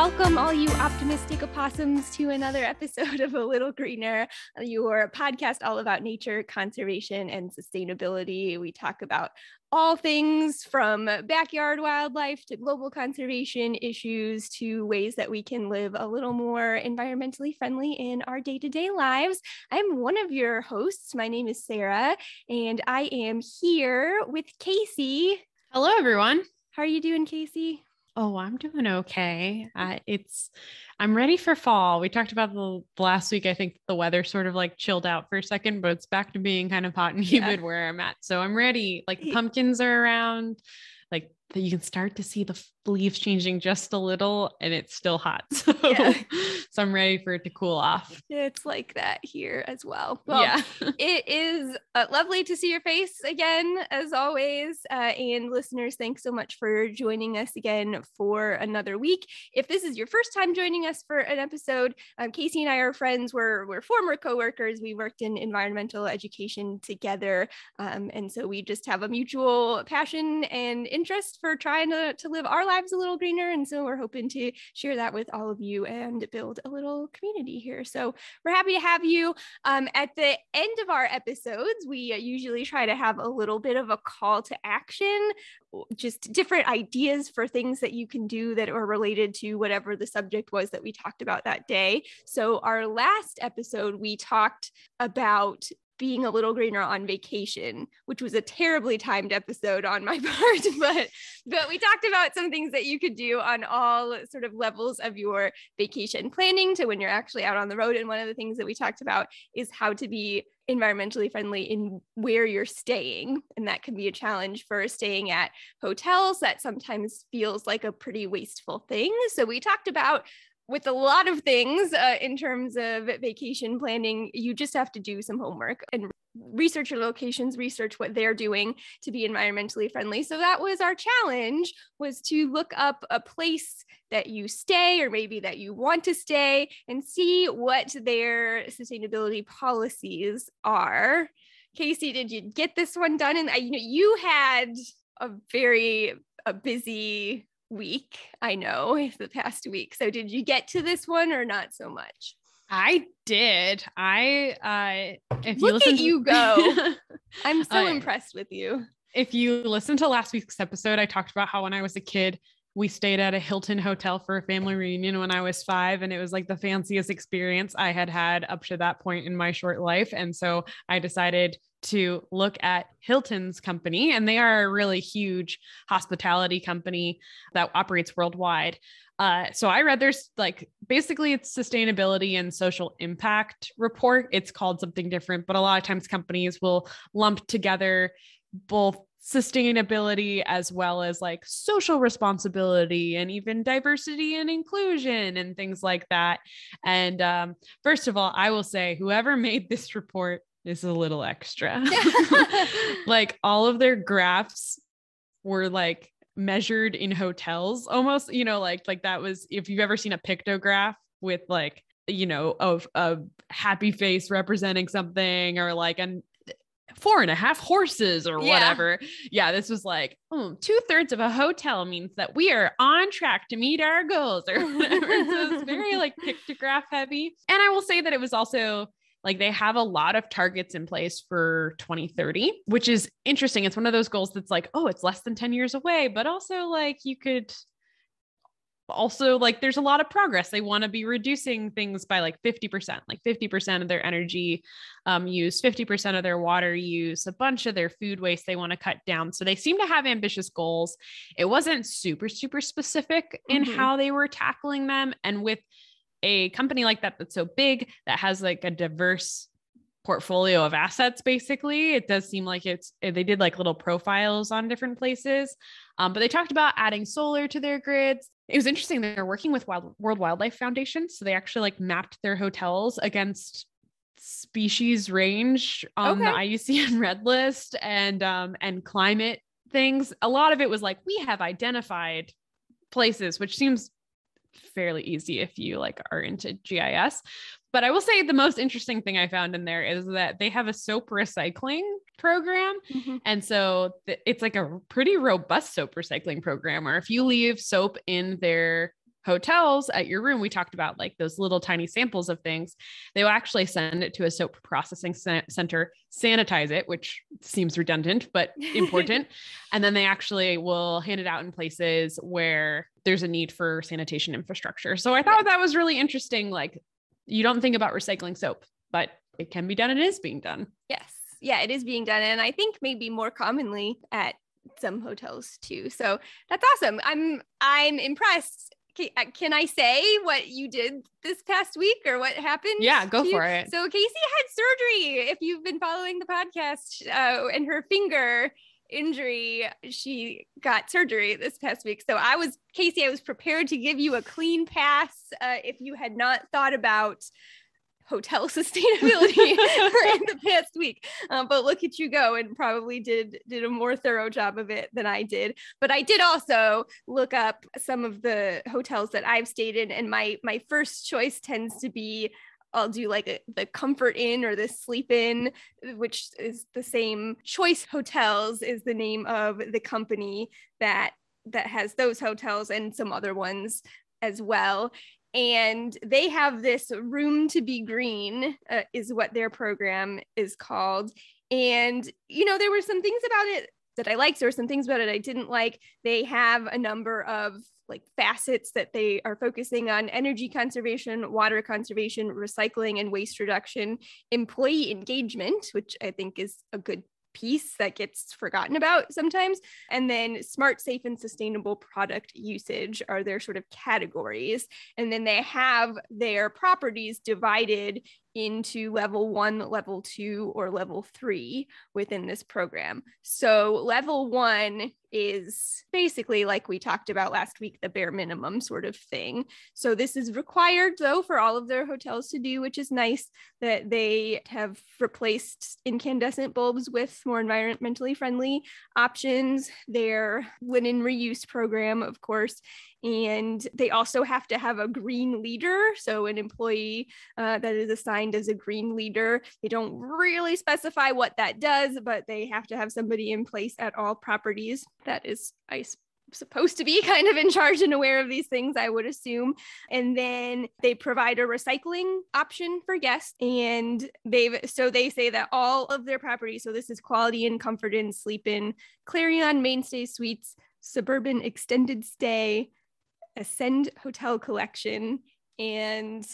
Welcome, all you optimistic opossums, to another episode of A Little Greener, your podcast all about nature, conservation, and sustainability. We talk about all things from backyard wildlife to global conservation issues to ways that we can live a little more environmentally friendly in our day to day lives. I'm one of your hosts. My name is Sara, and I am here with Casey. Hello, everyone. How are you doing, Casey? Oh, I'm doing okay. Uh, it's I'm ready for fall. We talked about the, the last week. I think the weather sort of like chilled out for a second, but it's back to being kind of hot and humid yeah. where I'm at. So I'm ready. Like pumpkins are around. Like you can start to see the leaves changing just a little and it's still hot. So, yeah. so I'm ready for it to cool off. It's like that here as well. Well, yeah. it is uh, lovely to see your face again, as always. Uh, and listeners, thanks so much for joining us again for another week. If this is your first time joining us for an episode, um, Casey and I are friends. We're, we're former coworkers. We worked in environmental education together. Um, and so we just have a mutual passion and interest for trying to, to live our lives a little greener. And so we're hoping to share that with all of you and build a little community here. So we're happy to have you. Um, at the end of our episodes, we uh, usually try to have a little bit of a call to action, just different ideas for things that you can do that are related to whatever the subject was that we talked about that day. So our last episode, we talked about being a little greener on vacation, which was a terribly timed episode on my part, but but we talked about some things that you could do on all sort of levels of your vacation planning to when you're actually out on the road. And one of the things that we talked about is how to be environmentally friendly in where you're staying. And that can be a challenge for staying at hotels that sometimes feels like a pretty wasteful thing. So we talked about with a lot of things uh, in terms of vacation planning, you just have to do some homework and research your locations, research what they're doing to be environmentally friendly. So that was our challenge was to look up a place that you stay or maybe that you want to stay and see what their sustainability policies are. Casey, did you get this one done? And you know, you had a very a busy week. I know the past week. So did you get to this one or not so much? I did. I uh if Look you listen to- you go. I'm so uh, impressed with you. If you listen to last week's episode, I talked about how when I was a kid, we stayed at a Hilton hotel for a family reunion when I was five, and it was like the fanciest experience I had had up to that point in my short life. And so I decided to look at Hilton's company, and they are a really huge hospitality company that operates worldwide. Uh, so I read there's like basically it's sustainability and social impact report. It's called something different, but a lot of times companies will lump together both sustainability as well as like social responsibility and even diversity and inclusion and things like that. And um, first of all, I will say whoever made this report is a little extra. like all of their graphs were like measured in hotels almost, you know, like like that was if you've ever seen a pictograph with like you know of a happy face representing something or like an four and a half horses or yeah. whatever. Yeah, this was like hmm, oh, two thirds of a hotel means that we are on track to meet our goals or whatever. so it's very like pictograph heavy. And I will say that it was also like they have a lot of targets in place for 2030, which is interesting. It's one of those goals that's like, oh, it's less than 10 years away, but also like you could also like there's a lot of progress they want to be reducing things by like 50% like 50% of their energy um, use 50% of their water use a bunch of their food waste they want to cut down so they seem to have ambitious goals it wasn't super super specific in mm-hmm. how they were tackling them and with a company like that that's so big that has like a diverse portfolio of assets basically. It does seem like it's eh, they did like little profiles on different places. Um, but they talked about adding solar to their grids. It was interesting they're working with Wild, world wildlife foundation so they actually like mapped their hotels against species range on okay. the IUCN red list and um and climate things. A lot of it was like we have identified places which seems fairly easy if you like are into GIS. But I will say the most interesting thing I found in there is that they have a soap recycling program. Mm-hmm. And so th- it's like a pretty robust soap recycling program where if you leave soap in their hotels at your room, we talked about like those little tiny samples of things. They will actually send it to a soap processing center, sanitize it, which seems redundant, but important. and then they actually will hand it out in places where there's a need for sanitation infrastructure. So I thought that was really interesting. Like, you don't think about recycling soap, but it can be done. and It is being done. Yes. Yeah, it is being done. And I think maybe more commonly at some hotels too. So that's awesome. I'm I'm impressed. Can, uh, can I say what you did this past week or what happened? Yeah, go for it. So Casey had surgery. If you've been following the podcast, uh, and her finger injury, she got surgery this past week. So I was Casey. I was prepared to give you a clean pass uh, if you had not thought about hotel sustainability in the past week. Um, but look at you go and probably did did a more thorough job of it than I did. But I did also look up some of the hotels that I've stayed in, and my my first choice tends to be I'll do like a, the Comfort Inn or the Sleep Inn, which is the same. Choice Hotels is the name of the company that that has those hotels and some other ones as well and they have this room to be green uh, is what their program is called. And you know there were some things about it that i liked there were some things about it i didn't like. They have a number of like facets that they are focusing on energy conservation water conservation recycling and waste reduction employee engagement which i think is a good piece that gets forgotten about sometimes. And then smart, safe, and sustainable product usage are their sort of categories. And then they have their properties divided into level one, level two, or level three within this program. So, level one is basically like we talked about last week, the bare minimum sort of thing. So, this is required though for all of their hotels to do, which is nice that they have replaced incandescent bulbs with more environmentally friendly options. Their linen reuse program, of course, and they also have to have a green leader. So, an employee uh, that is assigned as a green leader. They don't really specify what that does, but they have to have somebody in place at all properties. That is, I supposed to be kind of in charge and aware of these things, I would assume. And then they provide a recycling option for guests. And they've so they say that all of their properties, so this is Quality Inn, Comfort Inn, Sleep Inn, Clarion, Mainstay Suites, Suburban Extended Stay, Ascend Hotel Collection, and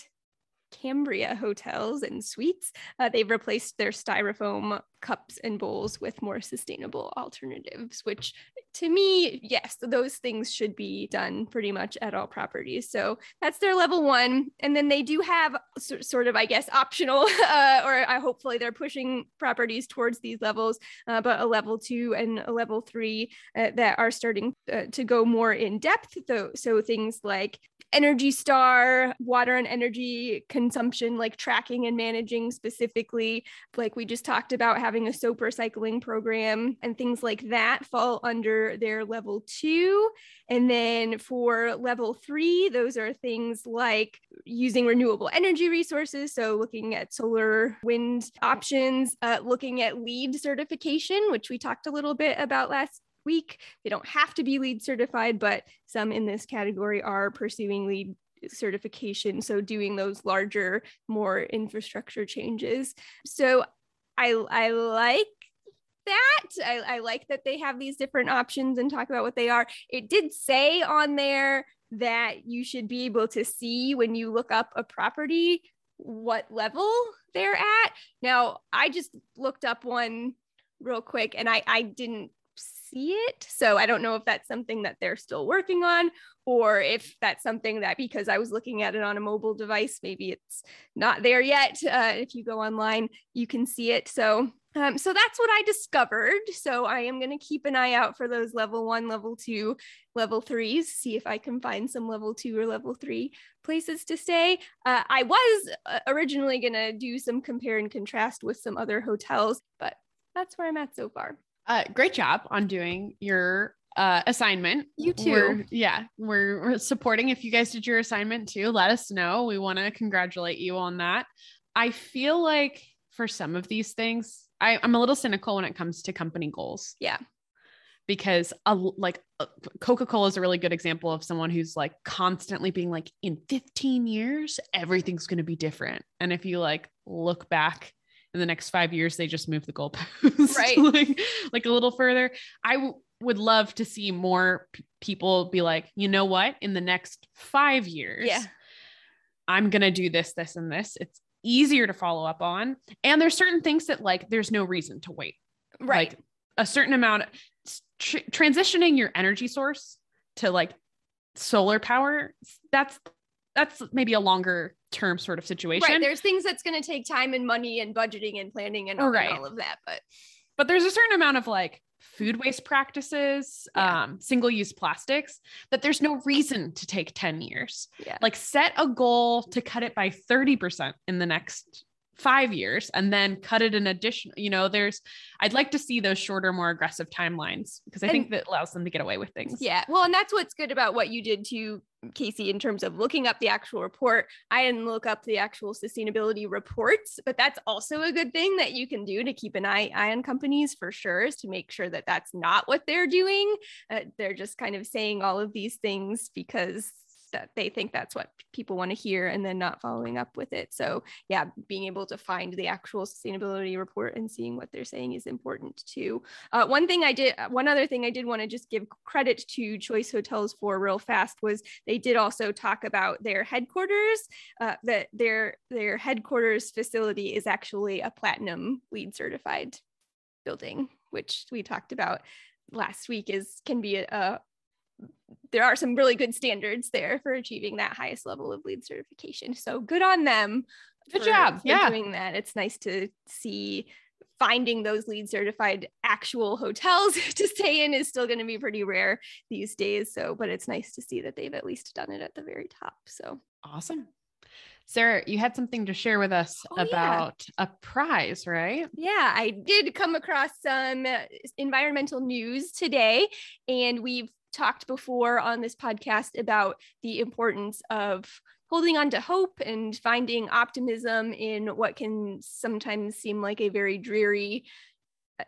Cambria hotels and suites. Uh, they've replaced their styrofoam cups and bowls with more sustainable alternatives, which to me, yes, those things should be done pretty much at all properties. So that's their level one. And then they do have sort of, I guess, optional, uh, or uh, hopefully they're pushing properties towards these levels, uh, but a level two and a level three uh, that are starting uh, to go more in depth. So, so things like Energy Star, water and energy consumption, like tracking and managing specifically, like we just talked about having a soap recycling program and things like that fall under their level two. And then for level three, those are things like using renewable energy resources. So looking at solar, wind options, uh, looking at LEED certification, which we talked a little bit about last week. They don't have to be LEED certified, but some in this category are pursuing LEED certification. So doing those larger, more infrastructure changes. So I, I like that. I, I like that they have these different options and talk about what they are. It did say on there that you should be able to see when you look up a property what level they're at. Now, I just looked up one real quick and I, I didn't see it. So I don't know if that's something that they're still working on or if that's something that because I was looking at it on a mobile device, maybe it's not there yet. Uh, if you go online, you can see it. So um, so that's what I discovered. So I am going to keep an eye out for those level one, level two, level threes, see if I can find some level two or level three places to stay. Uh, I was uh, originally going to do some compare and contrast with some other hotels, but that's where I'm at so far. Uh, great job on doing your uh, assignment. You too. We're, yeah, we're, we're supporting. If you guys did your assignment too, let us know. We want to congratulate you on that. I feel like for some of these things, I, I'm a little cynical when it comes to company goals. Yeah. because a, like uh, Coca-Cola is a really good example of someone who's like constantly being like in 15 years everything's going to be different and if you like look back in the next 5 years they just move the goalposts right. like, like a little further. I w- would love to see more p- people be like you know what? In the next 5 years yeah. I'm going to do this this and this. It's easier to follow up on. And there's certain things that like there's no reason to wait. Right. Like a certain amount tr- transitioning your energy source to like solar power that's that's maybe a longer term sort of situation right there's things that's going to take time and money and budgeting and planning and, right. and all of that but but there's a certain amount of like food waste practices, yeah. um, single use plastics, that there's no reason to take 10 years. Yeah. Like set a goal to cut it by 30% in the next five years and then cut it an additional you know there's i'd like to see those shorter more aggressive timelines because i and, think that allows them to get away with things. Yeah well and that's what's good about what you did to casey in terms of looking up the actual report. I didn't look up the actual sustainability reports but that's also a good thing that you can do to keep an eye, eye on companies for sure is to make sure that that's not what they're doing uh, they're just kind of saying all of these things because that they think that's what people want to hear and then not following up with it. So, yeah, being able to find the actual sustainability report and seeing what they're saying is important too. Uh, one thing I did, uh, one other thing I did want to just give credit to Choice Hotels for real fast was they did also talk about their headquarters. Uh, that their their headquarters facility is actually a platinum LEED certified building, which we talked about last week is can be a, a there are some really good standards there for achieving that highest level of LEED certification. So good on them. Good for, job. For yeah. Doing that. It's nice to see finding those LEED certified actual hotels to stay in is still going to be pretty rare these days. So, but it's nice to see that they've at least done it at the very top. So awesome. Sara, you had something to share with us oh, about yeah. a prize, right? Yeah, I did come across some environmental news today, and we've talked before on this podcast about the importance of holding on to hope and finding optimism in what can sometimes seem like a very dreary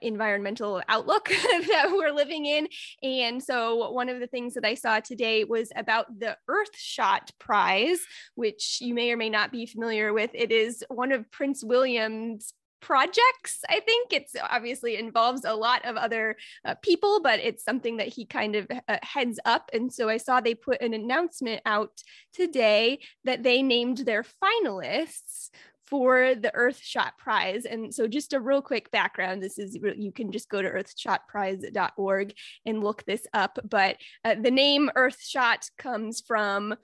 environmental outlook that we're living in. And so, one of the things that I saw today was about the Earthshot Prize, which you may or may not be familiar with. It is one of Prince William's projects i think it's obviously involves a lot of other uh, people but it's something that he kind of uh, heads up and so i saw they put an announcement out today that they named their finalists for the Earthshot Prize. And so, just a real quick background this is you can just go to earthshotprize.org and look this up. But uh, the name Earthshot comes from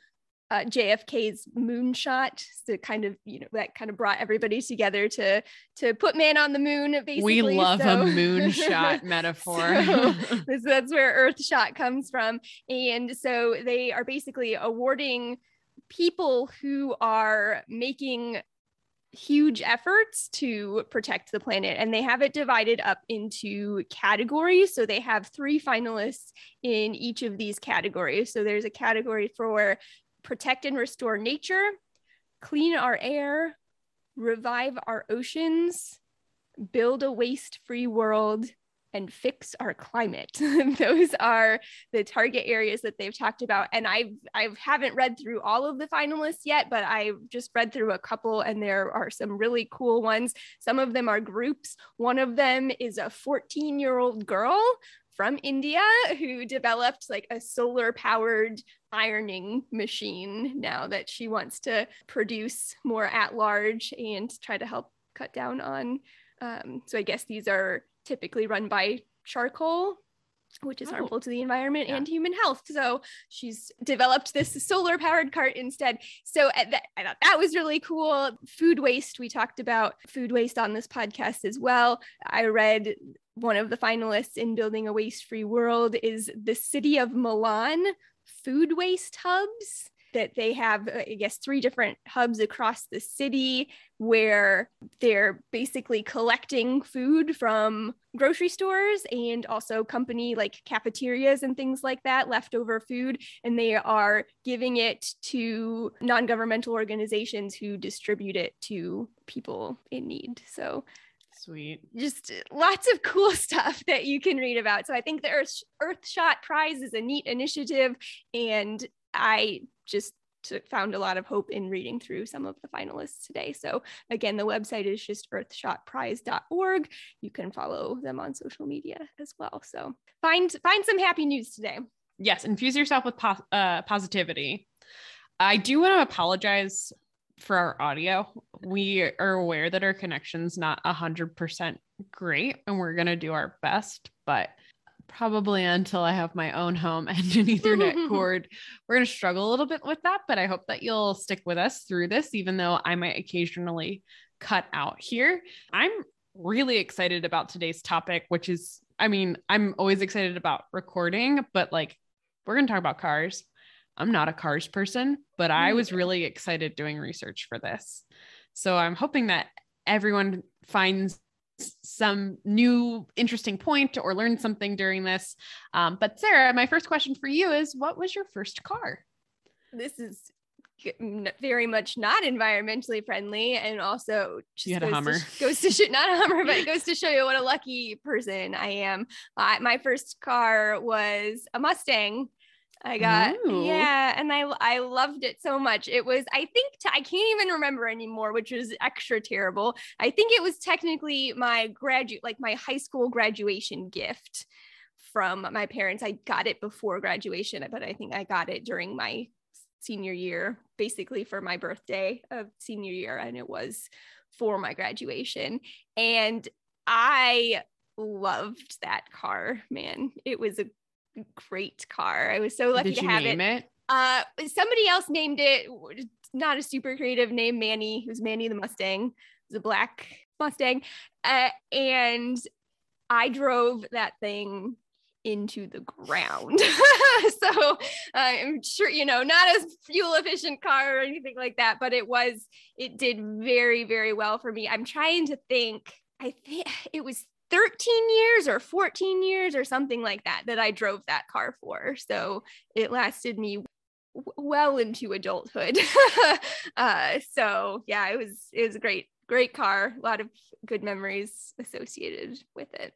uh, JFK's moonshot, the kind of you know that kind of brought everybody together to to put man on the moon. Basically, we love so, a moonshot metaphor. so that's where Earthshot comes from, and so they are basically awarding people who are making huge efforts to protect the planet and they have it divided up into categories so they have three finalists in each of these categories so there's a category for protect and restore nature, clean our air, revive our oceans, build a waste free world, and fix our climate. Those are the target areas that they've talked about. And I've I haven't read through all of the finalists yet, but I've just read through a couple and there are some really cool ones. Some of them are groups. One of them is a 14-year-old girl from India who developed like a solar powered ironing machine now that she wants to produce more at large and try to help cut down on. Um, so I guess these are typically run by charcoal which is oh. harmful to the environment yeah. and human health. So she's developed this solar powered cart instead. So uh, that, I thought that was really cool. Food waste, we talked about food waste on this podcast as well. I read one of the finalists in Building a Waste Free World is the city of Milan food waste hubs that they have, uh, I guess, three different hubs across the city where they're basically collecting food from grocery stores and also company like cafeterias and things like that, leftover food, and they are giving it to non governmental organizations who distribute it to people in need. So Sweet. Just lots of cool stuff that you can read about. So I think the Earth Earthshot Prize is a neat initiative, and I just found a lot of hope in reading through some of the finalists today. So again, the website is just earthshotprize.org. You can follow them on social media as well. So find find some happy news today. Yes, infuse yourself with po- uh, positivity. I do want to apologize for our audio. We are aware that our connection's not a hundred percent great, and we're gonna do our best, but probably until I have my own home and an Ethernet cord. We're going to struggle a little bit with that, but I hope that you'll stick with us through this, even though I might occasionally cut out here. I'm really excited about today's topic, which is, I mean, I'm always excited about recording, but like we're going to talk about cars. I'm not a cars person, but I mm-hmm. was really excited doing research for this. So I'm hoping that everyone finds some new interesting point or learn something during this. Um, but Sara, my first question for you is what was your first car? This is very much not environmentally friendly and also you had a hummer to, goes to show not a hummer but it goes to show you what a lucky person i am uh, my first car was a mustang I got Ooh. yeah, and I I loved it so much. It was I think t- I can't even remember anymore, which was extra terrible. I think it was technically my graduate like my high school graduation gift from my parents. I got it before graduation, but I think I got it during my senior year, basically for my birthday of senior year and it was for my graduation. And I loved that car, man. It was a great car. I was so lucky Did to have it. it. Uh, somebody else named it not a super creative name, Manny. It was Manny the Mustang. It was a black Mustang, uh, and I drove that thing into the ground. so uh, I'm sure you know not as fuel efficient car or anything like that, but it was it did very very well for me. I'm trying to think. I think it was 13 years or 14 years or something like that that I drove that car for. So it lasted me w- well into adulthood. uh, so yeah, it was it was a great great car. A lot of good memories associated with it.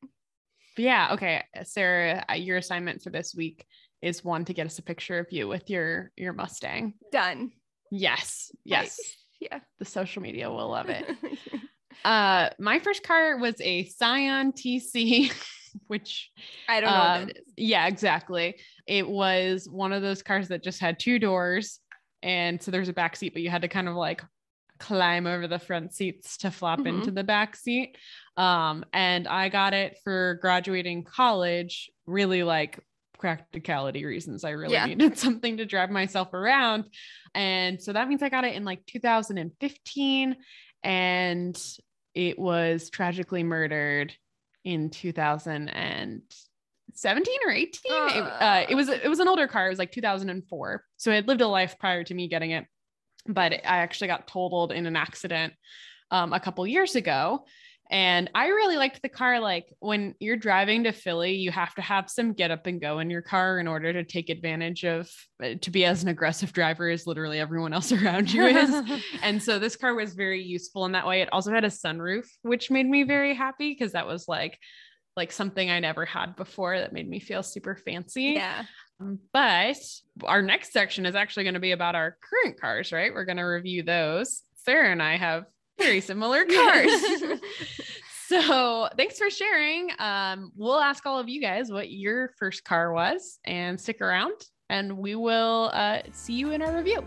Yeah. Okay, Sara, uh, your assignment for this week is one to get us a picture of you with your your Mustang. Done. Yes. Yes. yeah. The social media will love it. Uh, my first car was a Scion TC, which I don't know um, what that is. Yeah, exactly. It was one of those cars that just had two doors, and so there's a back seat, but you had to kind of like climb over the front seats to flop mm-hmm. into the back seat. Um, and I got it for graduating college, really like practicality reasons. I really yeah. needed something to drive myself around. And so that means I got it in like 2015 and it was tragically murdered in 2017 or 18 uh, it, uh, it, was it was an older car. It was like 2004 so it lived a life prior to me getting it but i actually got totaled in an accident um, a couple years ago and I really liked the car. Like when you're driving to Philly, you have to have some get up and go in your car in order to take advantage of uh, to be as an aggressive driver as literally everyone else around you is. and so this car was very useful in that way. It also had a sunroof, which made me very happy because that was like like something I never had before that made me feel super fancy. Yeah. Um, but our next section is actually going to be about our current cars, right? We're going to review those. Sarah and I have very similar cars. so thanks for sharing. Um, we'll ask all of you guys what your first car was and stick around and we will uh, see you in our review.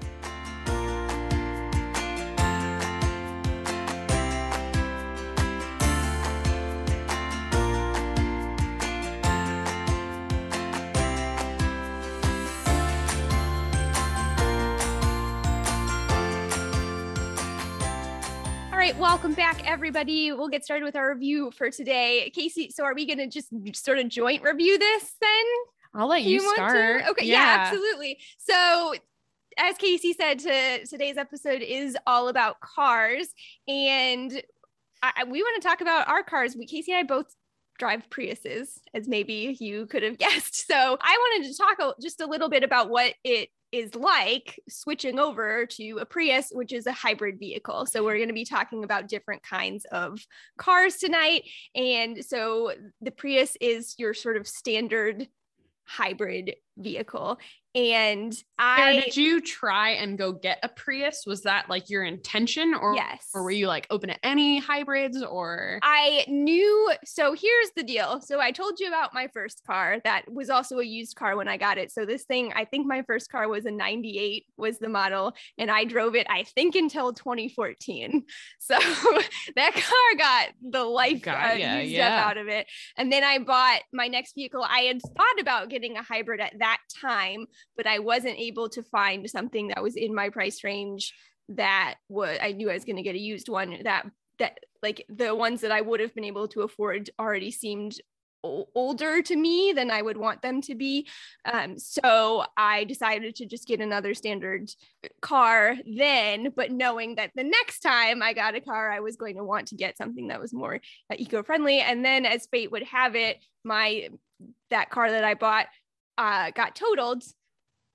Welcome back, everybody. We'll get started with our review for today. Casey, so are we going to just sort of joint review this then? I'll let you, you start. Okay, yeah. yeah, absolutely. So, as Casey said, to, today's episode is all about cars, and I, we want to talk about our cars. We, Casey and I both drive Priuses, as maybe you could have guessed. So I wanted to talk just a little bit about what it is like switching over to a Prius, which is a hybrid vehicle. So, we're going to be talking about different kinds of cars tonight. And so, the Prius is your sort of standard hybrid vehicle. And I Sara, did you try and go get a Prius? Was that like your intention or yes. or were you like open to any hybrids or I knew so here's the deal. So I told you about my first car that was also a used car when I got it. So this thing, I think my first car was a 98 was the model and I drove it I think until 2014. So that car got the life got, uh, yeah, used yeah. up out of it. And then I bought my next vehicle. I had thought about getting a hybrid at that time but I wasn't able to find something that was in my price range that was I knew I was going to get a used one that that like the ones that I would have been able to afford already seemed older to me than I would want them to be. Um, so I decided to just get another standard car then, but knowing that the next time I got a car, I was going to want to get something that was more uh, eco friendly. And then, as fate would have it, my that car that I bought uh, got totaled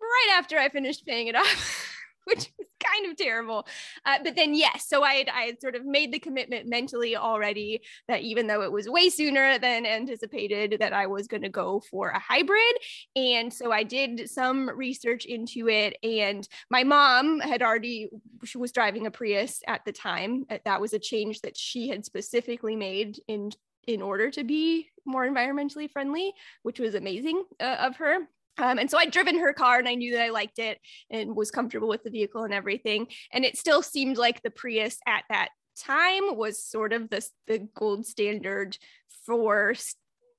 right after I finished paying it off. which was kind of terrible. Uh, but then, yes, so I had, I had sort of made the commitment mentally already that even though it was way sooner than anticipated, that I was going to go for a hybrid. And so I did some research into it. And my mom had already, she was driving a Prius at the time. That was a change that she had specifically made in in order to be more environmentally friendly, which was amazing uh, of her. Um, and so I'd driven her car and I knew that I liked it and was comfortable with the vehicle and everything. And it still seemed like the Prius at that time was sort of the, the gold standard for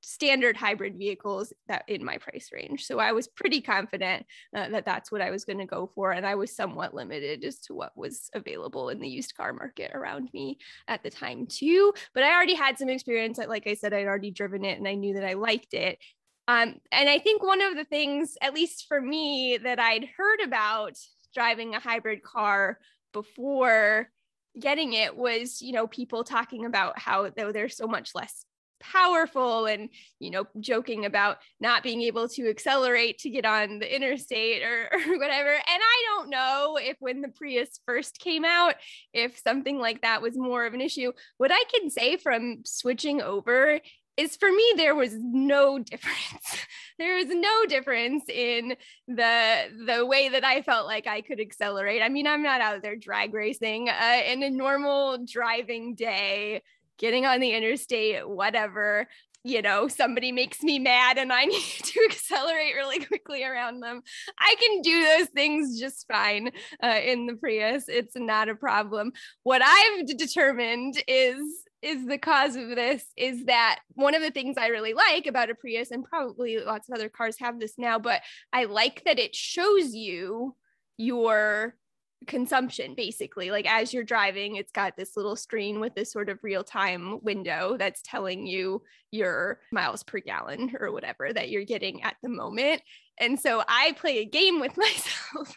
standard hybrid vehicles that in my price range. So I was pretty confident uh, that that's what I was going to go for. And I was somewhat limited as to what was available in the used car market around me at the time too. But I already had some experience. Like I said, I'd already driven it and I knew that I liked it. Um, and I think one of the things, at least for me, that I'd heard about driving a hybrid car before getting it was, you know, people talking about how though they're so much less powerful and you know joking about not being able to accelerate to get on the interstate or, or, whatever. And i don't know if when the prius first came out if something like that was more of an issue. What i can say from switching over is for me there was no difference. There was no difference in the the way that i felt like i could accelerate. I mean i'm not out there drag racing uh, in a normal driving day getting on the interstate whatever. You know somebody makes me mad and i need to accelerate really quickly around them. I can do those things just fine uh, in the prius. It's not a problem. What i've determined is is the cause of this is that one of the things I really like about a Prius, and probably lots of other cars have this now, but I like that it shows you your consumption basically. Like as you're driving it's got this little screen with this sort of real-time window that's telling you your miles per gallon or whatever that you're getting at the moment. And so I play a game with myself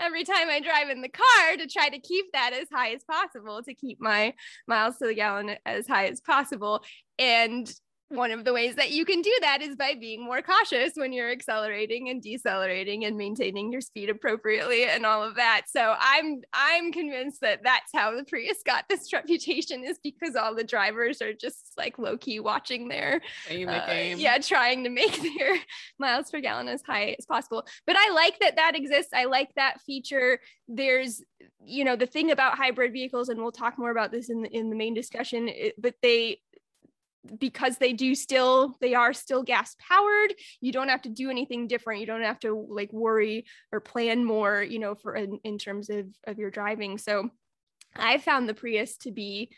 every time I drive in the car to try to keep that as high as possible, to keep my miles to the gallon as high as possible. And one of the ways that you can do that is by being more cautious when you're accelerating and decelerating and maintaining your speed appropriately and all of that. So i'm i'm convinced that that's how the prius got this reputation is because all the drivers are just like low-key watching their uh, yeah trying to make their miles per gallon as high as possible. But i like that that exists. I like that feature. There's you know the thing about hybrid vehicles and we'll talk more about this in the, in the main discussion but they because they do still they are still gas powered you don't have to do anything different. You don't have to like worry or plan more you know for in, in terms of of your driving. So i found the prius to be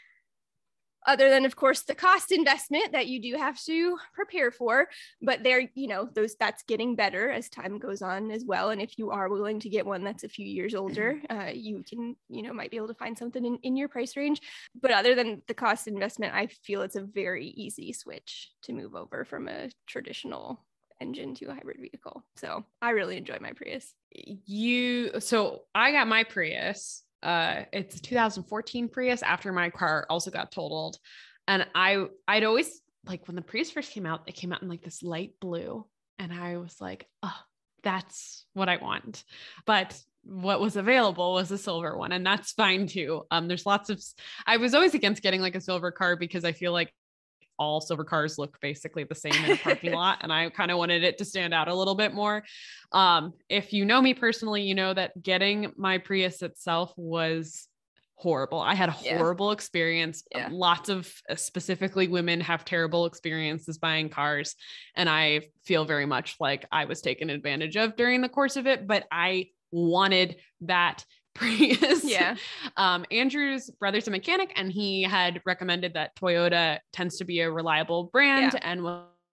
other than of course the cost investment that you do have to prepare for. But there you know those that's getting better as time goes on as well. And if you are willing to get one that's a few years older uh, you can you know might be able to find something in, in your price range. But other than the cost investment i feel it's a very easy switch to move over from a traditional engine to a hybrid vehicle. So i really enjoy my prius. You so i got my prius uh it's 2014 Prius after my car also got totaled and I I'd always like when the Prius first came out, it came out in like this light blue. And I was like, oh, that's what I want. But what was available was a silver one, and that's fine too. Um, there's lots of I was always against getting like a silver car because I feel like all silver cars look basically the same in a parking lot and i kind of wanted it to stand out a little bit more um, if you know me personally you know that getting my prius itself was horrible i had a horrible yeah. experience yeah. lots of uh, specifically women have terrible experiences buying cars and i feel very much like i was taken advantage of during the course of it but i wanted that Prius. Yeah. Um, Andrew's brother's a mechanic, and he had recommended that Toyota tends to be a reliable brand yeah. and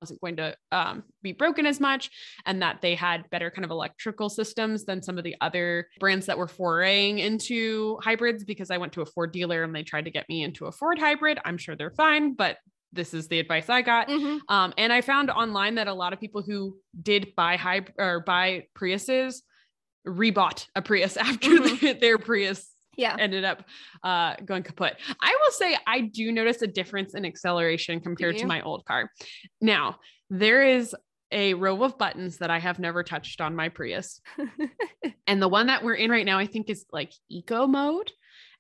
wasn't going to um, be broken as much, and that they had better kind of electrical systems than some of the other brands that were foraying into hybrids. Because I went to a Ford dealer and they tried to get me into a Ford hybrid. I'm sure they're fine, but this is the advice I got. Mm-hmm. Um, and I found online that a lot of people who did buy hybrid or buy Priuses rebought a Prius after mm-hmm. their Prius yeah. ended up uh, going kaput. I will say I do notice a difference in acceleration compared to my old car. Now, there is a row of buttons that I have never touched on my Prius. and the one that we're in right now, I think, is like eco mode.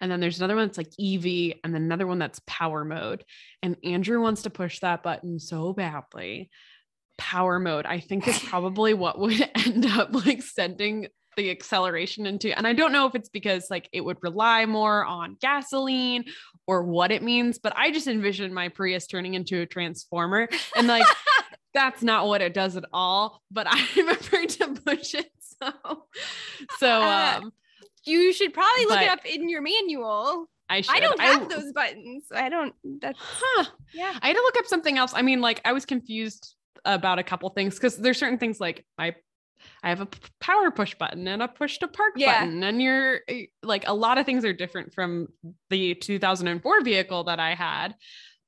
And then there's another one that's like EV, and then another one that's power mode. And Andrew wants to push that button so badly. Power mode, I think, is probably what would end up like sending the acceleration into and i don't know if it's because like it would rely more on gasoline or what it means but i just envision my prius turning into a transformer and like that's not what it does at all but i'm afraid to push it so so uh, um you should probably look it up in your manual I should. I don't have I, those buttons. I don't. That's huh. Yeah. I had to look up something else. I mean, like I was confused about a couple things because there's certain things like my I have a power push button and a push to park yeah. button. And you're eh, like, a lot of things are different from the 2004 vehicle that I had,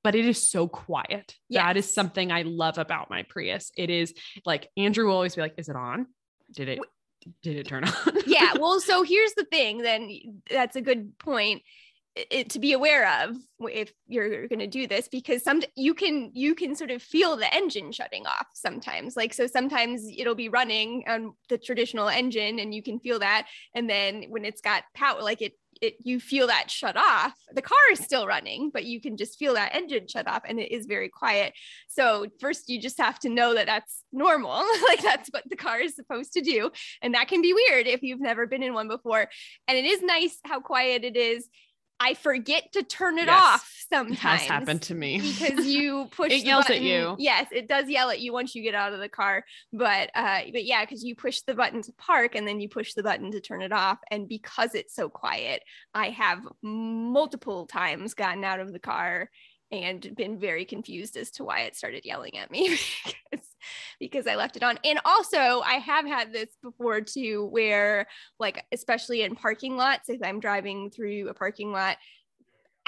but it is so quiet. Yes. That is something I love about my Prius. It is like, Andrew will always be like, is it on? Did it, did it turn on? yeah. Well, so here's the thing then that's a good point it, to be aware of if you're going to do this because some you can you can sort of feel the engine shutting off sometimes. Like so sometimes it'll be running on the traditional engine and you can feel that. And then when it's got power like it it you feel that shut off. The car is still running but you can just feel that engine shut off and it is very quiet. So first you just have to know that that's normal like that's what the car is supposed to do. And that can be weird if you've never been in one before. And it is nice how quiet it is I forget to turn it yes, off sometimes. It has happened to me because you push. it yells button. at you. Yes, it does yell at you once you get out of the car. But uh, but yeah, because you push the button to park and then you push the button to turn it off. And because it's so quiet, I have multiple times gotten out of the car and been very confused as to why it started yelling at me because, because I left it on. And also, I have had this before too, where, like, especially in parking lots, if I'm driving through a parking lot,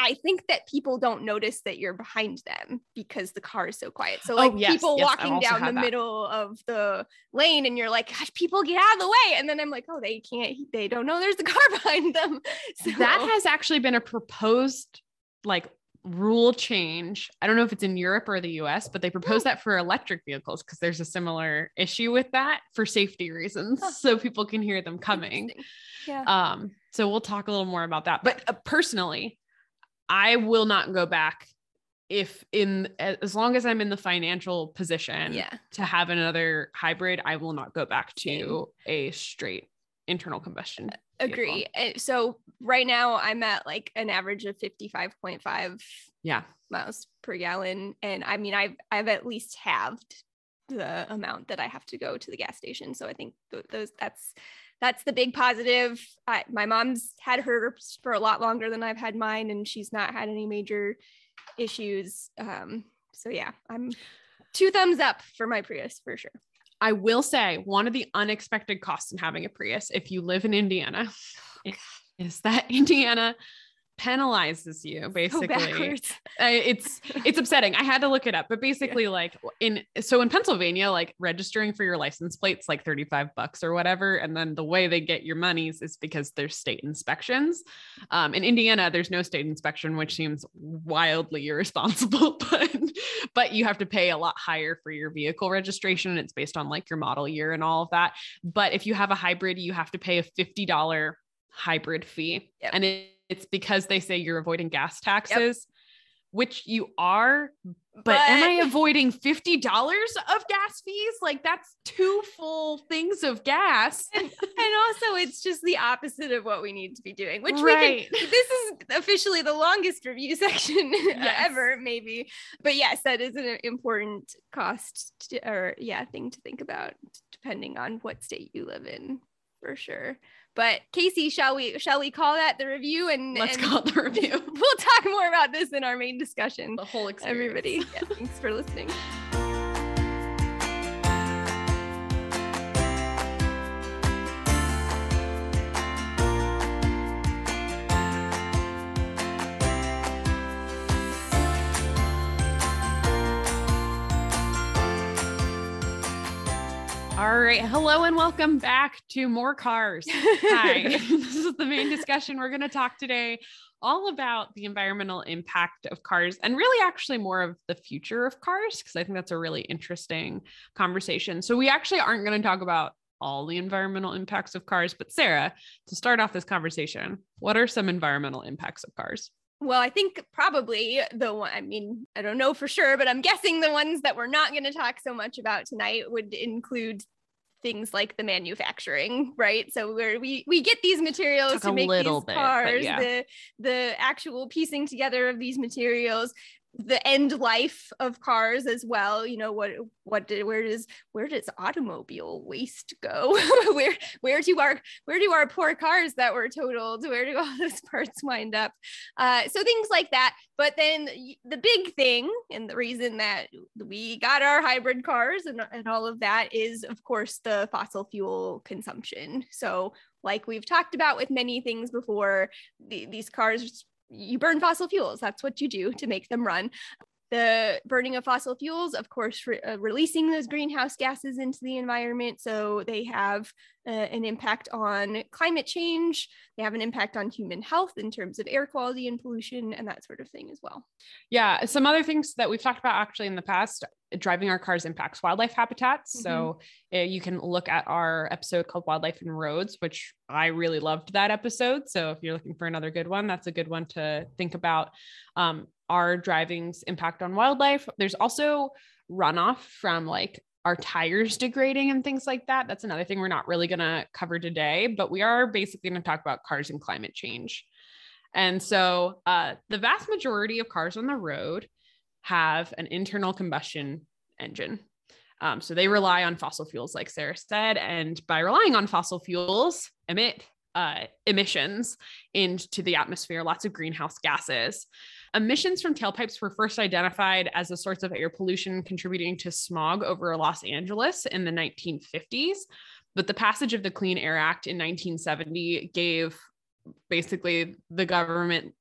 I think that people don't notice that you're behind them because the car is so quiet. So, like, oh, yes, people yes, walking down the that. middle of the lane, and you're like, gosh, people get out of the way. And then I'm like, oh, they can't, they don't know there's a car behind them. So, that has actually been a proposed like rule change. I don't know if it's in Europe or the US, but they propose that for electric vehicles because there's a similar issue with that for safety reasons. Huh. So people can hear them coming. Yeah. Um, so we'll talk a little more about that. But uh, personally, I will not go back if in as long as I'm in the financial position yeah. to have another hybrid, I will not go back to a straight internal combustion agree. Vehicle. so right now i'm at like an average of 55.5 yeah. miles per gallon and i mean i've i've at least halved the amount that i have to go to the gas station so i think th- those that's that's the big positive. I, my mom's had hers for a lot longer than i've had mine and she's not had any major issues um so yeah i'm two thumbs up for my prius for sure I will say one of the unexpected costs in having a Prius, if you live in Indiana, is that Indiana penalizes you basically. So it's it's upsetting. I had to look it up, but basically, yeah. like in so in Pennsylvania, like registering for your license plates like 35 bucks or whatever. And then the way they get your monies is because there's state inspections. Um, in Indiana, there's no state inspection, which seems wildly irresponsible, but but you have to pay a lot higher for your vehicle registration. It's based on like your model year and all of that. But if you have a hybrid, you have to pay a $50 hybrid fee. Yep. And it, it's because they say you're avoiding gas taxes. Yep which you are, but, but, am I avoiding $50 of gas fees? Like that's two full things of gas. And, and, also it's just the opposite of what we need to be doing, which right. we can, this is officially the longest review section yes. ever, maybe. But yes, that is an important cost to, or yeah, thing to think about depending on what state you live in for sure. But Casey, shall we shall we call that the review? And let's and call it the review. we'll talk more about this in our main discussion. The whole experience. Everybody, yeah, thanks for listening. All right. Hello and welcome back to More Cars. Hi. this is the main discussion. We're going to talk today all about the environmental impact of cars and really actually more of the future of cars because I think that's a really interesting conversation. So we actually aren't going to talk about all the environmental impacts of cars, but Sara, to start off this conversation, what are some environmental impacts of cars? Well, I think probably the one, I mean, I don't know for sure, but I'm guessing the ones that we're not going to talk so much about tonight would include things like the manufacturing, right? So where we we get these materials to make these bit, cars, yeah. the the actual piecing together of these materials, the end life of cars as well you know what what did where does where does automobile waste go? Where where do our where do our poor cars that were totaled where do all those parts wind up? Uh, so things like that. But then the big thing and the reason that we got our hybrid cars and, and all of that is of course the fossil fuel consumption. So like we've talked about with many things before the, these cars you burn fossil fuels. That's what you do to make them run. The burning of fossil fuels, of course, re- uh, releasing those greenhouse gases into the environment. So they have uh, an impact on climate change. They have an impact on human health in terms of air quality and pollution and that sort of thing as well. Yeah. Some other things that we've talked about actually in the past driving our cars impacts wildlife habitats. Mm-hmm. So uh, you can look at our episode called Wildlife and Roads, which I really loved that episode. So if you're looking for another good one, that's a good one to think about. Um, our driving's impact on wildlife. There's also runoff from like our tires degrading and things like that. That's another thing we're not really going to cover today, but we are basically going to talk about cars and climate change. And so uh, the vast majority of cars on the road have an internal combustion engine. Um, so they rely on fossil fuels, like Sara said, and by relying on fossil fuels, emit uh, emissions into the atmosphere, lots of greenhouse gases. Emissions from tailpipes were first identified as a source of air pollution contributing to smog over Los Angeles in the 1950s. But the passage of the Clean Air Act in 1970 gave basically the government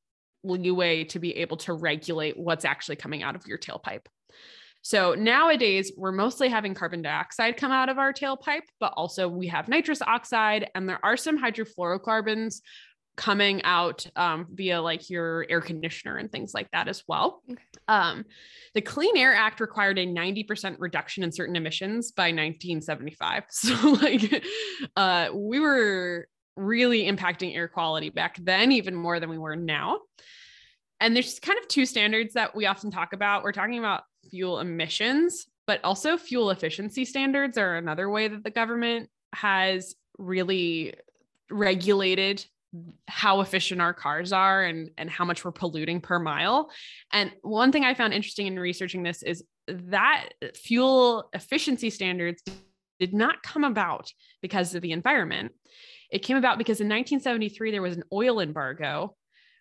leeway to be able to regulate what's actually coming out of your tailpipe. So nowadays, we're mostly having carbon dioxide come out of our tailpipe, but also we have nitrous oxide, and there are some hydrofluorocarbons coming out um, via like your air conditioner and things like that as well. Okay. Um, the Clean Air Act required a 90% reduction in certain emissions by 1975. So, like, uh, we were really impacting air quality back then, even more than we were now. And there's kind of two standards that we often talk about. We're talking about fuel emissions, but also fuel efficiency standards are another way that the government has really regulated how efficient our cars are and and how much we're polluting per mile. And one thing I found interesting in researching this is that fuel efficiency standards did not come about because of the environment. It came about because in 1973 there was an oil embargo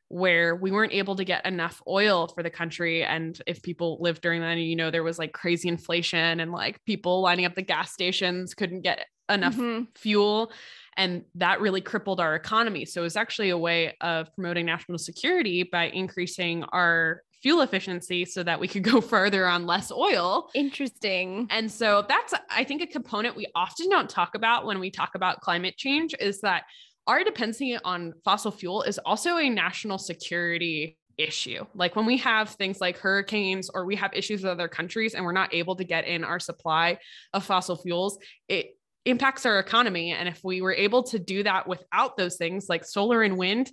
where we weren't able to get enough oil for the country. And if people lived during that, you know, there was like crazy inflation and like people lining up the gas stations couldn't get enough mm-hmm. fuel. And that really crippled our economy. So it was actually a way of promoting national security by increasing our fuel efficiency so that we could go further on less oil. Interesting. And so that's, I think, a component we often don't talk about when we talk about climate change is that our dependency on fossil fuel is also a national security issue. Like when we have things like hurricanes or we have issues with other countries and we're not able to get in our supply of fossil fuels, it impacts our economy. And if we were able to do that without those things like solar and wind,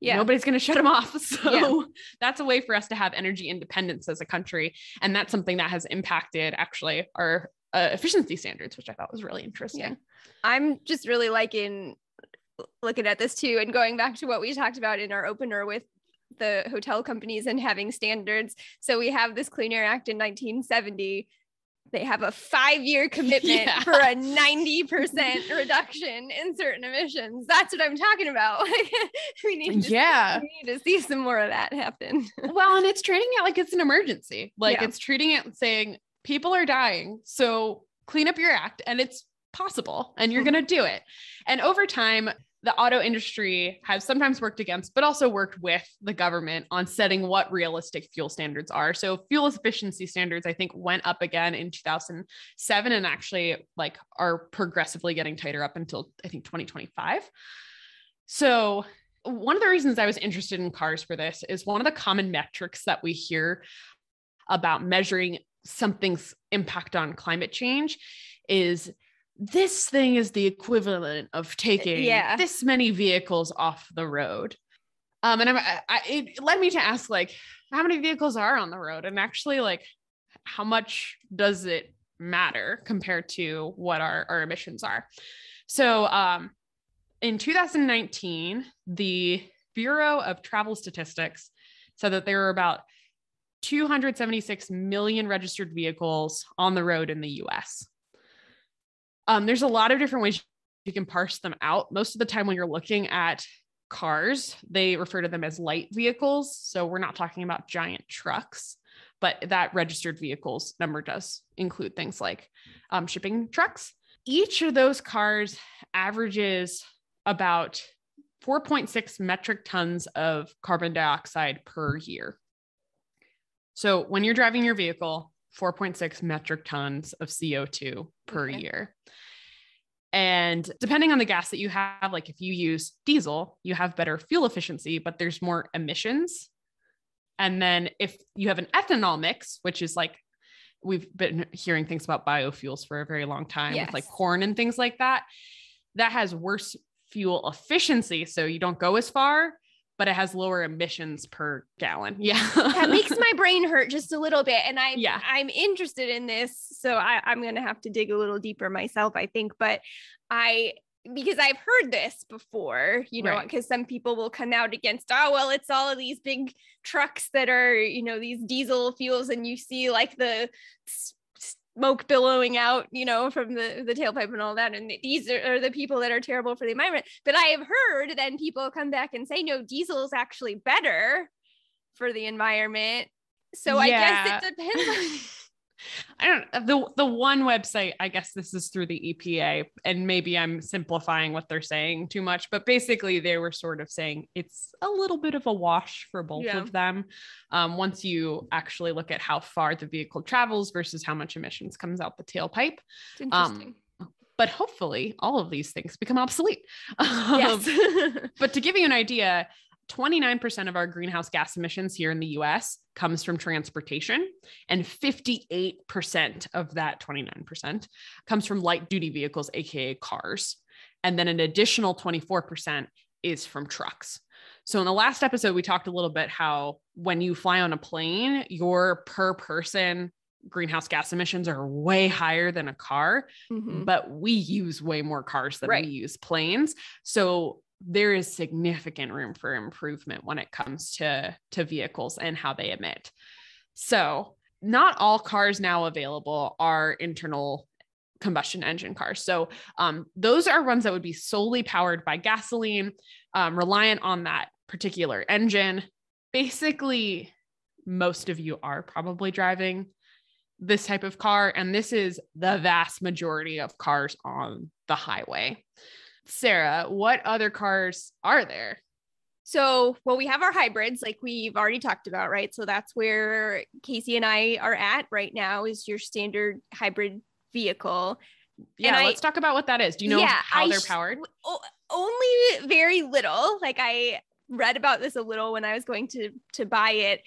yeah. nobody's going to shut them off. So yeah. that's a way for us to have energy independence as a country. And that's something that has impacted actually our uh, efficiency standards, which I thought was really interesting. Yeah. I'm just really liking looking at this too and going back to what we talked about in our opener with the hotel companies and having standards. So we have this Clean Air Act in 1970 they have a five year commitment yeah. for a 90% reduction in certain emissions. That's what I'm talking about. we need to, yeah. See, we need to see some more of that happen. well, and it's treating it like it's an emergency. Like yeah. it's treating it saying people are dying. So clean up your act and it's possible and you're mm-hmm. going to do it. And over time, the auto industry has sometimes worked against, but also worked with the government on setting what realistic fuel standards are. So fuel efficiency standards, I think, went up again in 2007 and actually like are progressively getting tighter up until I think 2025. So one of the reasons I was interested in cars for this is one of the common metrics that we hear about measuring something's impact on climate change is this thing is the equivalent of taking yeah. this many vehicles off the road. Um, and I'm, I, it led me to ask like, how many vehicles are on the road, and actually like, how much does it matter compared to what our, our emissions are? So, um, in 2019, the Bureau of Travel Statistics said that there were about 276 million registered vehicles on the road in the US. Um, there's a lot of different ways you can parse them out. Most of the time, when you're looking at cars, they refer to them as light vehicles. So we're not talking about giant trucks, but that registered vehicles number does include things like um, shipping trucks. Each of those cars averages about 4.6 metric tons of carbon dioxide per year. So when you're driving your vehicle, 4.6 metric tons of CO2 per okay. year. And depending on the gas that you have, like if you use diesel, you have better fuel efficiency, but there's more emissions. And then if you have an ethanol mix, which is like we've been hearing things about biofuels for a very long time yes. with like corn and things like that, that has worse fuel efficiency. So you don't go as far, but it has lower emissions per gallon. Yeah. that makes my brain hurt just a little bit. And I yeah. I'm interested in this. So I, I'm gonna have to dig a little deeper myself, I think. But I because I've heard this before, you know, because right. some people will come out against, oh, well, it's all of these big trucks that are, you know, these diesel fuels, and you see like the smoke billowing out, you know, from the, the tailpipe and all that. And these are, are, the people that are terrible for the environment. But I have heard then people come back and say, no, diesel is actually better for the environment. So yeah. I guess it depends. I don't the the one website, I guess this is through the EPA, and maybe I'm simplifying what they're saying too much, but basically they were sort of saying it's a little bit of a wash for both yeah. of them. Um, once you actually look at how far the vehicle travels versus how much emissions comes out the tailpipe. interesting. Um, but hopefully all of these things become obsolete. Yes. Um, but to give you an idea, 29% of our greenhouse gas emissions here in the US comes from transportation, and 58% of that 29% comes from light duty vehicles, AKA cars. And then an additional 24% is from trucks. So, in the last episode, we talked a little bit how when you fly on a plane, your per person greenhouse gas emissions are way higher than a car, mm-hmm. but we use way more cars than right. we use planes. So, there is significant room for improvement when it comes to to vehicles and how they emit. So, not all cars now available are internal combustion engine cars. So, um, those are ones that would be solely powered by gasoline, um, reliant on that particular engine. Basically, most of you are probably driving this type of car, and this is the vast majority of cars on the highway. Sara, what other cars are there? So, well, we have our hybrids, like we've already talked about, right? So that's where Casey and I are at right now. Is your standard hybrid vehicle? Yeah, and let's I, talk about what that is. Do you know yeah, how I they're powered? Sh- only very little. Like I read about this a little when I was going to to buy it.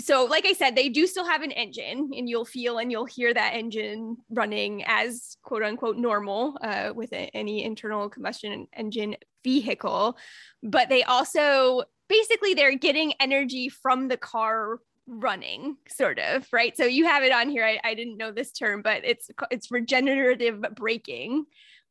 So, like I said, they do still have an engine, and you'll feel and you'll hear that engine running as quote unquote normal uh, with a, any internal combustion engine vehicle. But they also basically they're getting energy from the car running sort of right so you have it on here I, I didn't know this term but it's it's regenerative braking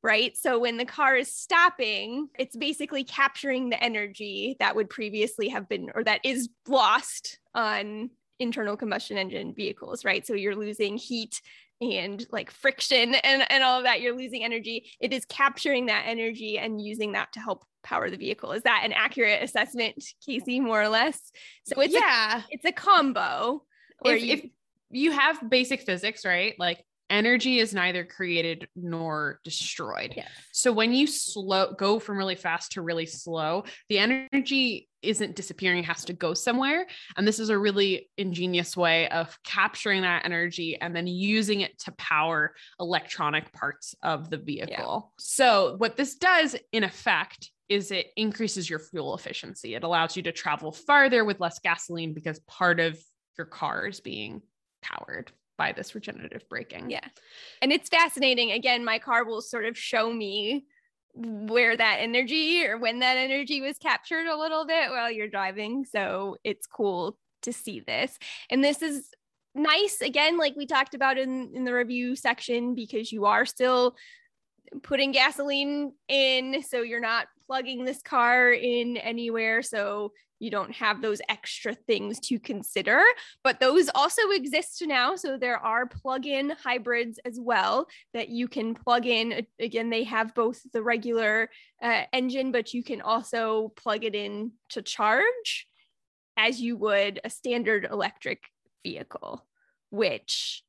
right? So when the car is stopping, it's basically capturing the energy that would previously have been or that is lost on internal combustion engine vehicles, right? So you're losing heat and like friction and, and all of that. You're losing energy. It is capturing that energy and using that to help power the vehicle. Is that an accurate assessment, Casey, more or less? So it's yeah, a, it's a combo. If you, if you have basic physics, right? Like energy is neither created nor destroyed. Yes. So when you slow go from really fast to really slow, the energy isn't disappearing, it has to go somewhere. And this is a really ingenious way of capturing that energy and then using it to power electronic parts of the vehicle. Yeah. So what this does in effect is it increases your fuel efficiency. It allows you to travel farther with less gasoline because part of your car is being powered by this regenerative braking. Yeah. And it's fascinating. Again, my car will sort of show me where that energy or when that energy was captured a little bit while you're driving. So it's cool to see this. And this is nice again like we talked about in in the review section because you are still putting gasoline in so you're not plugging this car in anywhere so you don't have those extra things to consider but those also exist now. So there are plug-in hybrids as well that you can plug in. Again they have both the regular uh, engine but you can also plug it in to charge as you would a standard electric vehicle which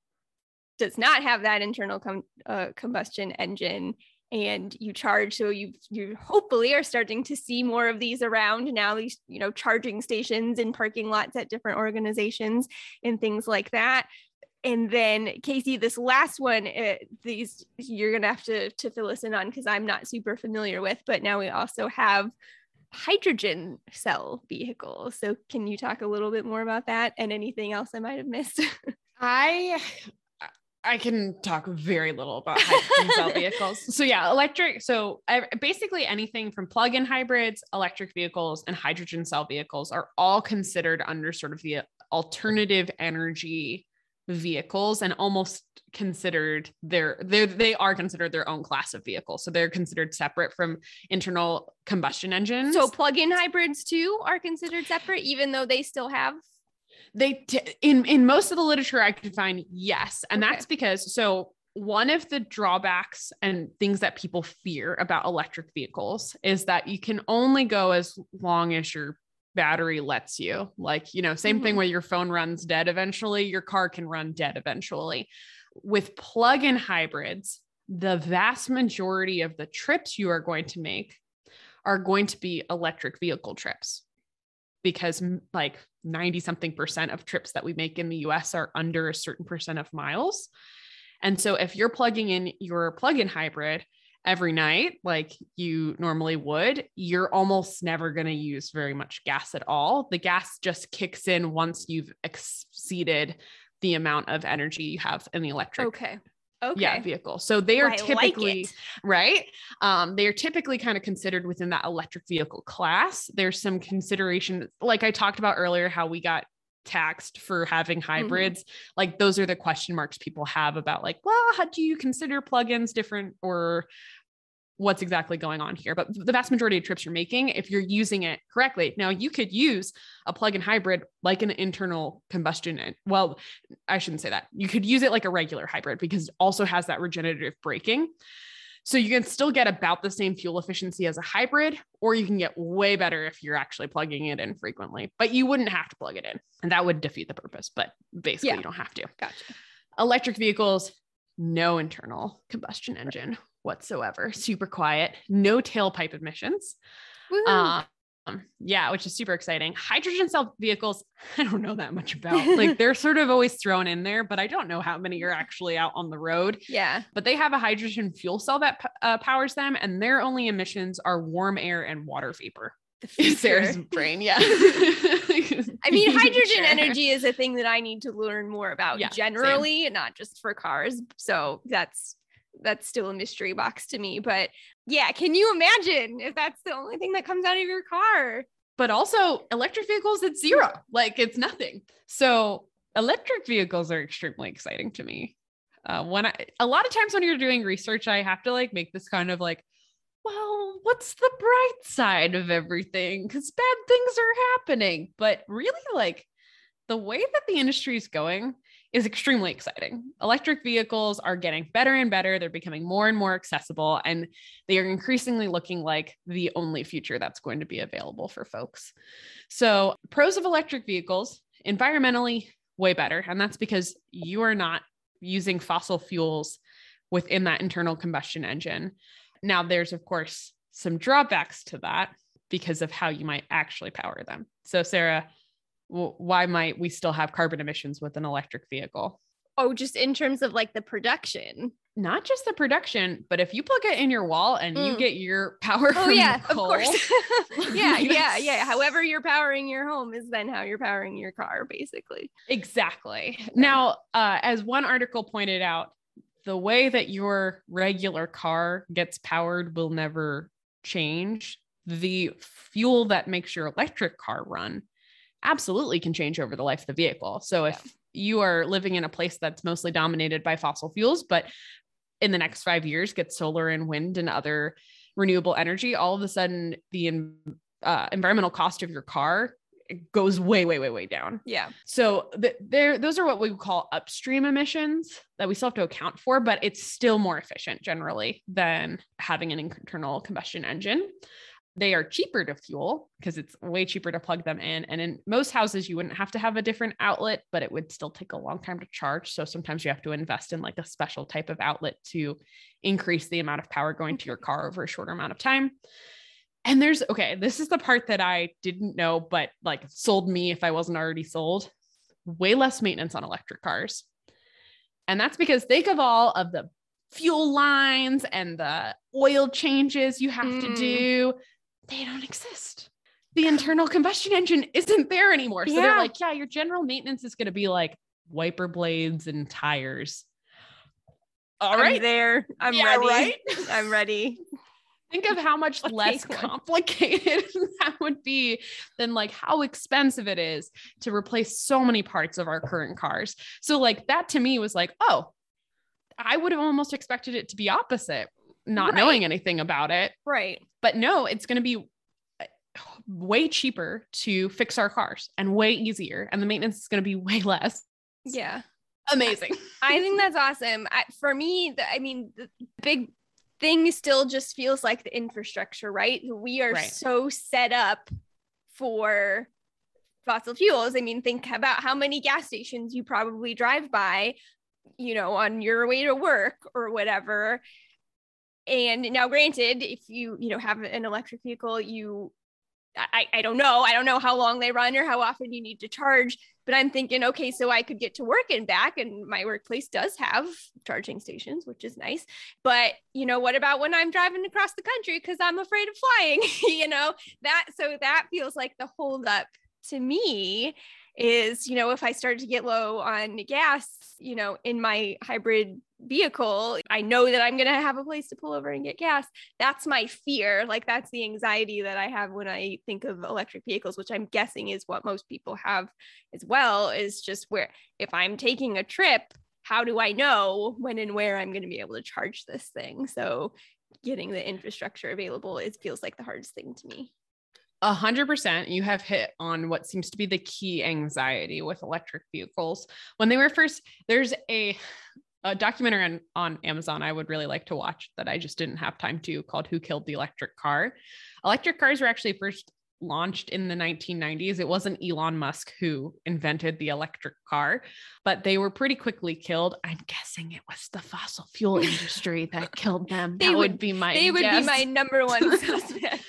does not have that internal com- uh, combustion engine and you charge so you you hopefully are starting to see more of these around now these you know charging stations in parking lots at different organizations and things like that. And then casey this last one uh, these you're gonna have to to fill us in on because i'm not super familiar with but now we also have hydrogen cell vehicles. So can you talk a little bit more about that and anything else i might have missed? I I can talk very little about hydrogen cell vehicles. So yeah, electric. So I, basically anything from plug-in hybrids, electric vehicles, and hydrogen cell vehicles are all considered under sort of the alternative energy vehicles and almost considered they're they they are considered their own class of vehicle so they're considered separate from internal combustion engines so plug-in hybrids too are considered separate even though they still have they t- in in most of the literature I could find yes, and okay. that's because so one of the drawbacks and things that people fear about electric vehicles is that you can only go as long as your battery lets you. Like, you know, same mm-hmm. thing where your phone runs dead eventually, your car can run dead eventually. With plug in hybrids, the vast majority of the trips you are going to make are going to be electric vehicle trips because like 90 something percent of trips that we make in the US are under a certain percent of miles. And so if you're plugging in your plug-in hybrid every night like you normally would, you're almost never going to use very much gas at all. The gas just kicks in once you've exceeded the amount of energy you have in the electric okay okay. yeah vehicle so they are typically like right um, they are typically kind of considered within that electric vehicle class there's some consideration like i talked about earlier how we got taxed for having mm-hmm. hybrids mm-hmm. like those are the question marks people have about like well how do you consider plugins different or what's exactly going on here. But the vast majority of trips you're making, if you're using it correctly, now you could use a plug-in hybrid like an internal combustion. Well, I shouldn't say that. You could use it like a regular hybrid because it also has that regenerative braking. So you can still get about the same fuel efficiency as a hybrid, or you can get way better if you're actually plugging it in frequently, but you wouldn't have to plug it in. And that would defeat the purpose, but basically yeah. you don't have to. Gotcha. Electric vehicles, no internal combustion engine whatsoever, super quiet, no tailpipe emissions. Um, yeah, which is super exciting. Hydrogen cell vehicles, I don't know that much about. like they're sort of always thrown in there, but I don't know how many are actually out on the road. Yeah. But they have a hydrogen fuel cell that uh, powers them, and their only emissions are warm air and water vapor. Sara's brain, yeah. I mean, hydrogen energy is a thing that I need to learn more about yeah, generally, same. not just for cars. So that's that's still a mystery box to me. But yeah, can you imagine if that's the only thing that comes out of your car? But also, electric vehicles, it's zero, like it's nothing. So, electric vehicles are extremely exciting to me. Uh, when I, a lot of times when you're doing research, I have to like make this kind of like, well, what's the bright side of everything? Because bad things are happening. But really, like the way that the industry is going, is extremely exciting. Electric vehicles are getting better and better. They're becoming more and more accessible, and they are increasingly looking like the only future that's going to be available for folks. So, pros of electric vehicles environmentally, way better. And that's because you are not using fossil fuels within that internal combustion engine. Now, there's, of course, some drawbacks to that because of how you might actually power them. So, Sara, why might we still have carbon emissions with an electric vehicle? Oh, just in terms of like the production. Not just the production, but if you plug it in your wall and mm. you get your power oh, yeah, coal, of course. yeah, yeah, yeah. However, you're powering your home is then how you're powering your car, basically. Exactly. Now, uh, as one article pointed out, the way that your regular car gets powered will never change. The fuel that makes your electric car run absolutely can change over the life of the vehicle. So if you are living in a place that's mostly dominated by fossil fuels, but in the next five years get solar and wind and other renewable energy, all of a sudden the uh, environmental cost of your car goes way, way, way, way down. Yeah. So th- there, those are what we call upstream emissions that we still have to account for, but it's still more efficient generally than having an internal combustion engine they are cheaper to fuel because it's way cheaper to plug them in. And in most houses, you wouldn't have to have a different outlet, but it would still take a long time to charge. So sometimes you have to invest in like a special type of outlet to increase the amount of power going to your car over a shorter amount of time. And there's okay, this is the part that I didn't know, but like sold me if I wasn't already sold. Way less maintenance on electric cars. And that's because think of all of the fuel lines and the oil changes you have mm. to do they don't exist. The internal combustion engine isn't there anymore. So yeah. they're like, yeah, your general maintenance is going to be like wiper blades and tires. All right, I'm there. I'm yeah, ready. Right? I'm ready. Think of how much less complicated that would be than like how expensive it is to replace so many parts of our current cars. So like that to me was like, oh, I would have almost expected it to be opposite not right. knowing anything about it. Right. But no, it's going to be uh, way cheaper to fix our cars and way easier. And the maintenance is going to be way less. Yeah. Amazing. I, I think that's awesome. I, for me, the, I mean, the big thing still just feels like the infrastructure, right? We are right. so set up for fossil fuels. I mean, think about how many gas stations you probably drive by, you know, on your way to work or whatever and now granted if you you know have an electric vehicle you I, I don't know. I don't know how long they run or how often you need to charge, but I'm thinking, okay, so I could get to work and back, and my workplace does have charging stations, which is nice. But you know, what about when I'm driving across the country because I'm afraid of flying? you know, that so that feels like the holdup to me is, you know, if I start to get low on gas, you know, in my hybrid vehicle, I know that I'm going to have a place to pull over and get gas. That's my fear. Like, that's the anxiety that I have when I think of electric vehicles, which I'm guessing is what most people have as well, is just where if I'm taking a trip, how do I know when and where I'm going to be able to charge this thing? So, getting the infrastructure available, it feels like the hardest thing to me. A hundred percent, you have hit on what seems to be the key anxiety with electric vehicles. When they were first, there's a a documentary on, on Amazon I would really like to watch that I just didn't have time to called Who Killed the Electric Car. Electric cars were actually first launched in the 1990s. It wasn't Elon Musk who invented the electric car, but they were pretty quickly killed. I'm guessing it was the fossil fuel industry that killed them. they that would, would be my They would be my number one suspect.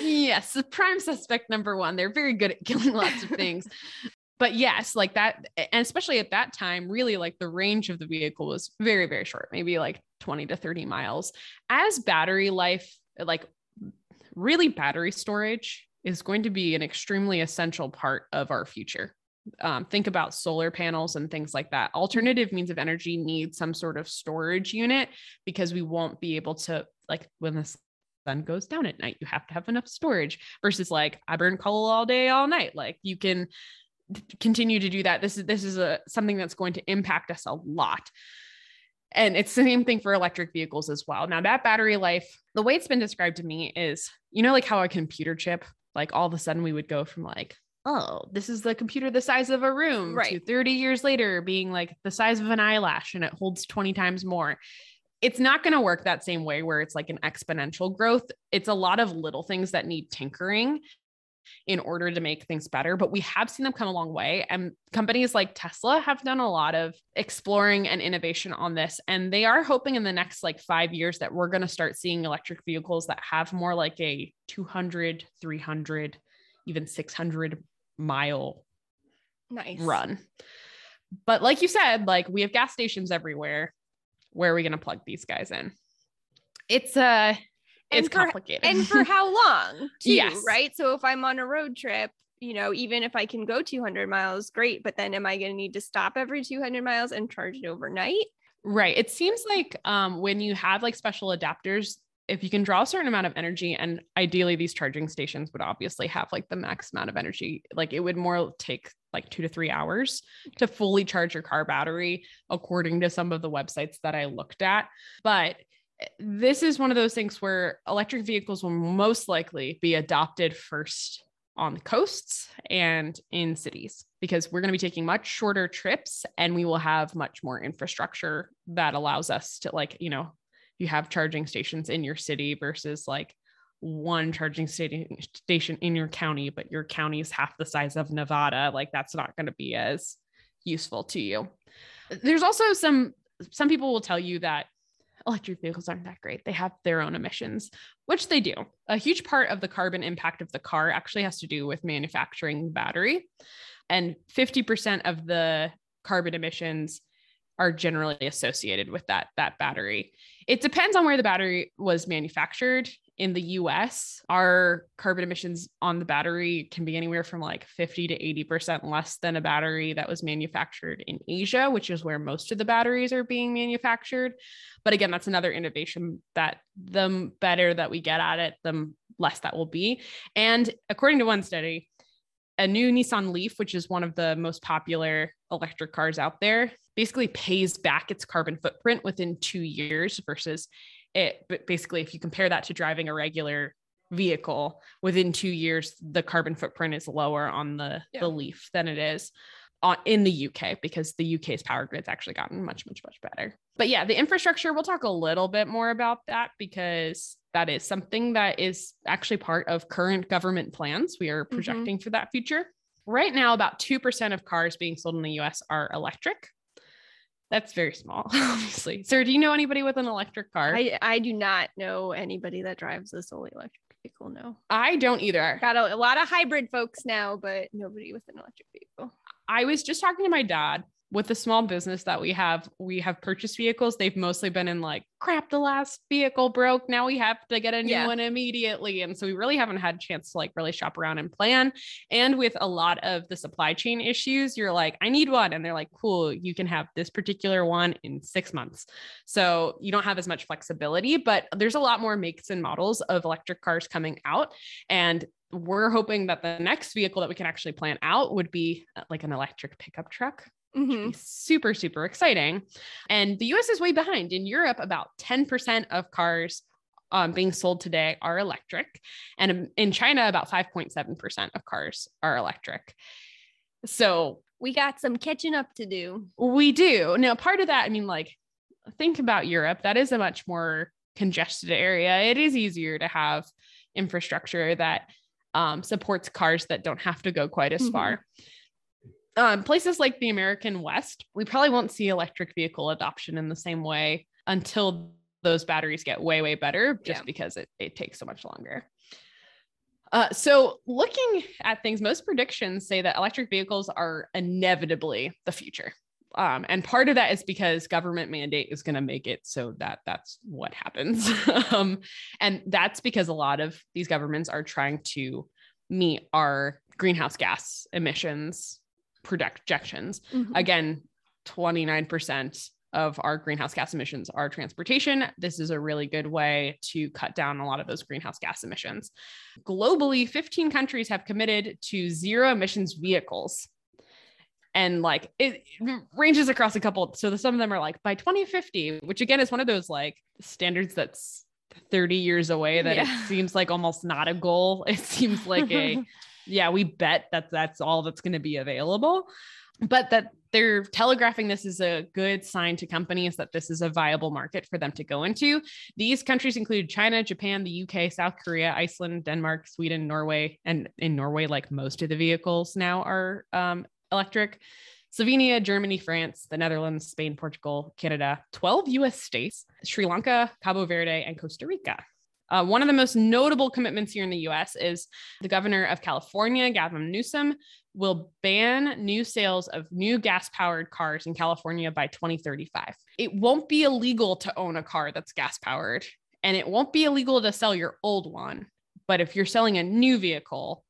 Yes, the prime suspect number one. They're very good at killing lots of things. but yes, like that, and especially at that time, really like the range of the vehicle was very, very short, maybe like 20 to 30 miles. As battery life, like really battery storage is going to be an extremely essential part of our future. Um, think about solar panels and things like that. Alternative means of energy need some sort of storage unit because we won't be able to, like, when the sun goes down at night, you have to have enough storage versus like, I burn coal all day, all night. Like, you can continue to do that. This is this is a something that's going to impact us a lot. And it's the same thing for electric vehicles as well. Now, that battery life, the way it's been described to me is, you know, like how a computer chip like all of a sudden we would go from like oh this is the computer the size of a room right. to 30 years later being like the size of an eyelash and it holds 20 times more it's not going to work that same way where it's like an exponential growth it's a lot of little things that need tinkering in order to make things better. But we have seen them come a long way. And companies like Tesla have done a lot of exploring and innovation on this. And they are hoping in the next like five years that we're going to start seeing electric vehicles that have more like a 200, 300, even 600 mile nice run. But like you said, like we have gas stations everywhere. Where are we going to plug these guys in? It's uh it's for, complicated. and for how long? Too, yes. Right. So if I'm on a road trip, you know, even if I can go 200 miles, great. But then am I going to need to stop every 200 miles and charge it overnight? Right. It seems like um, when you have like special adapters, if you can draw a certain amount of energy, and ideally these charging stations would obviously have like the max amount of energy, like it would more take like two to three hours to fully charge your car battery, according to some of the websites that I looked at. But eh, this is one of those things where electric vehicles will most likely be adopted first on the coasts and in cities because we're going to be taking much shorter trips and we will have much more infrastructure that allows us to like you know you have charging stations in your city versus like one charging station in your county but your county is half the size of Nevada like that's not going to be as useful to you there's also some some people will tell you that electric vehicles aren't that great. They have their own emissions, which they do. A huge part of the carbon impact of the car actually has to do with manufacturing the battery. And 50% of the carbon emissions are generally associated with that that battery. It depends on where the battery was manufactured. In the US, our carbon emissions on the battery can be anywhere from like 50 to 80% less than a battery that was manufactured in Asia, which is where most of the batteries are being manufactured. But again, that's another innovation that the better that we get at it, the less that will be. And according to one study, a new Nissan Leaf, which is one of the most popular electric cars out there, basically pays back its carbon footprint within two years versus it. But basically, if you compare that to driving a regular vehicle within two years, the carbon footprint is lower on the, yeah. the Leaf than it is on, in the UK because the UK's power grid's actually gotten much, much, much better. But yeah, the infrastructure, we'll talk a little bit more about that because that is something that is actually part of current government plans. We are mm-hmm. projecting mm-hmm. for that future. Right now, about 2% of cars being sold in the US are electric. That's very small, obviously. Sir, do you know anybody with an electric car? I, I do not know anybody that drives a solely electric vehicle. No, I don't either. Got a, a lot of hybrid folks now, but nobody with an electric vehicle. I was just talking to my dad with the small business that we have, we have purchased vehicles. They've mostly been in like, crap, the last vehicle broke. Now we have to get a new yeah. one immediately. And so we really haven't had a chance to like really shop around and plan. And with a lot of the supply chain issues, you're like, I need one. And they're like, cool, you can have this particular one in six months. So you don't have as much flexibility, but there's a lot more makes and models of electric cars coming out. And we're hoping that the next vehicle that we can actually plan out would be uh, like an electric pickup truck. Mm-hmm. Super, super exciting. And the US is way behind. In Europe, about 10% of cars um, being sold today are electric. And in China, about 5.7% of cars are electric. So we got some catching up to do. We do. Now, part of that, I mean, like think about Europe. That is a much more congested area. It is easier to have infrastructure that um, supports cars that don't have to go quite as mm-hmm. far. Um, places like the American West, we probably won't see electric vehicle adoption in the same way until those batteries get way, way better, just yeah. because it, it takes so much longer. Uh, so, looking at things, most predictions say that electric vehicles are inevitably the future. Um, and part of that is because government mandate is going to make it so that that's what happens. um, and that's because a lot of these governments are trying to meet our greenhouse gas emissions projections. Mm-hmm. Again, 29% of our greenhouse gas emissions are transportation. This is a really good way to cut down a lot of those greenhouse gas emissions. Globally, 15 countries have committed to zero emissions vehicles. And like it ranges across a couple. So some of them are like by 2050, which again is one of those like standards that's 30 years away that yeah. it seems like almost not a goal. It seems like a, yeah, we bet that that's all that's going to be available but that they're telegraphing this is a good sign to companies that this is a viable market for them to go into. These countries include China, Japan, the UK, South Korea, Iceland, Denmark, Sweden, Norway, and in Norway, like most of the vehicles now are um, electric. Slovenia, Germany, France, the Netherlands, Spain, Portugal, Canada, 12 US states, Sri Lanka, Cabo Verde, and Costa Rica. Uh, one of the most notable commitments here in the US is the governor of California, Gavin Newsom, will ban new sales of new gas powered cars in California by 2035. It won't be illegal to own a car that's gas powered, and it won't be illegal to sell your old one. But if you're selling a new vehicle,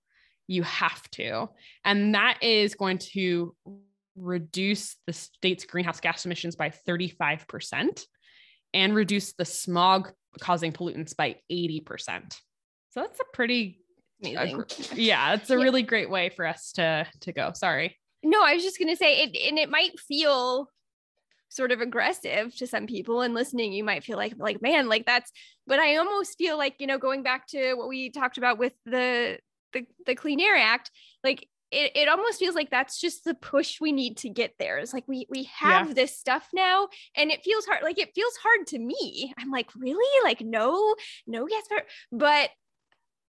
you have to. And that is going to reduce the state's greenhouse gas emissions by 35% and reduce the smog causing pollutants by 80%. So that's a pretty amazing. yeah, it's a yeah. really great way for us to to go. Sorry. No, I was just going to say it and it might feel sort of aggressive to some people and listening you might feel like like man like that's but i almost feel like you know going back to what we talked about with the the, the clean air act like it, it almost feels like that's just the push we need to get there. It's like we we have yeah. this stuff now and it feels hard like it feels hard to me. I'm like, really? Like no, no yes, but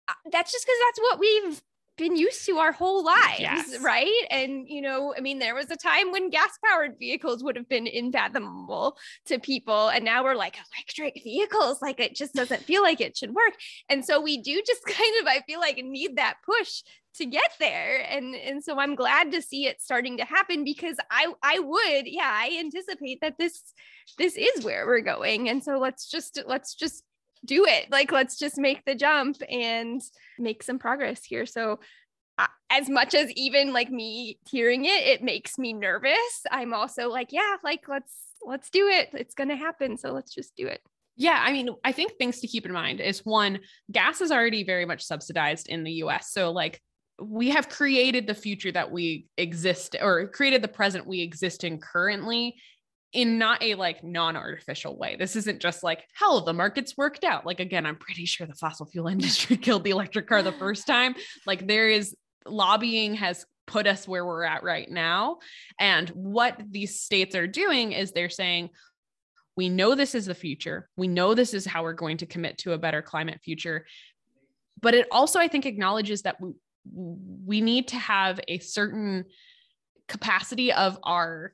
uh, that's just because that's what we've been used to our whole lives, yes. right? And, you know, I mean, there was a time when gas powered vehicles would have been unfathomable to people. And now we're like, electric vehicles, like it just doesn't feel like it should work. And so we do just kind of, I feel like, need that push to get there and and so i'm glad to see it starting to happen because i i would yeah i anticipate that this this is where we're going and so let's just let's just do it. Like let's just make the jump and make some progress here. So uh, as much as even like me hearing it it makes me nervous. I'm also like yeah like let's let's do it. It's going to happen so let's just do it. Yeah, I mean, I think things to keep in mind is one, gas is already very much subsidized in the US. So, like, we have created the future that we exist or created the present we exist in currently in not a like non-artificial way. This isn't just like hell the market's worked out. Like again, I'm pretty sure the fossil fuel industry killed the electric car the first time. Like there is lobbying has put us where we're at right now. And what these states are doing is they're saying we know this is the future. We know this is how we're going to commit to a better climate future. But it also, I think, acknowledges that we, need to have a certain capacity of our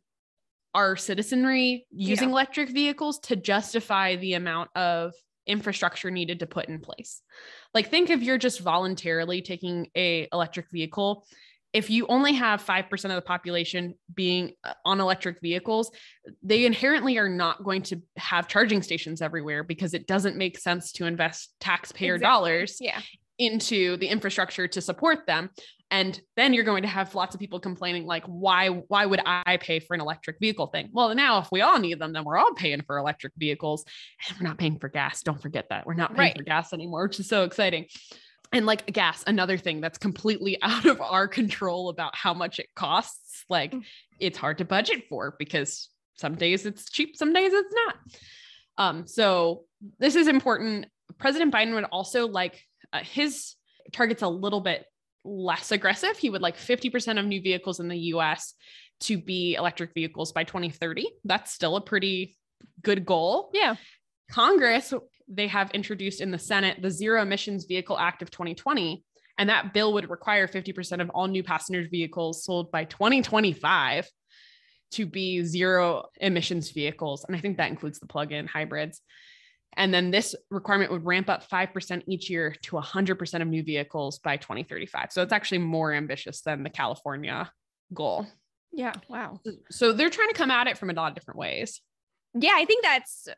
our citizenry using yeah. electric vehicles to justify the amount of infrastructure needed to put in place. Like think if you're just voluntarily taking a electric vehicle, if you only have 5% of the population being uh, on electric vehicles, they inherently are not going to have charging stations everywhere because it doesn't make sense to invest taxpayer exactly. dollars yeah into the infrastructure to support them. And then you're going to have lots of people complaining like why why would i pay for an electric vehicle thing? Well now if we all need them then we're all paying for electric vehicles. And we're not paying for gas. Don't forget that. We're not paying right. for gas anymore which is so exciting. And like gas another thing that's completely out of our control about how much it costs like mm. it's hard to budget for because some days it's cheap some days it's not. Um so this is important. President biden would also like uh, his target's a little bit less aggressive. He would like 50% of new vehicles in the US to be electric vehicles by 2030. That's still a pretty good goal. Yeah. Congress, they have introduced in the Senate the Zero Emissions Vehicle Act of 2020. And that bill would require 50% of all new passenger vehicles sold by 2025 to be zero emissions vehicles. And I think that includes the plug in hybrids. And then this requirement would ramp up 5% each year to 100% of new vehicles by 2035. So it's actually more ambitious than the California goal. Yeah. Wow. So they're trying to come at it from a lot of different ways. Yeah. I think that's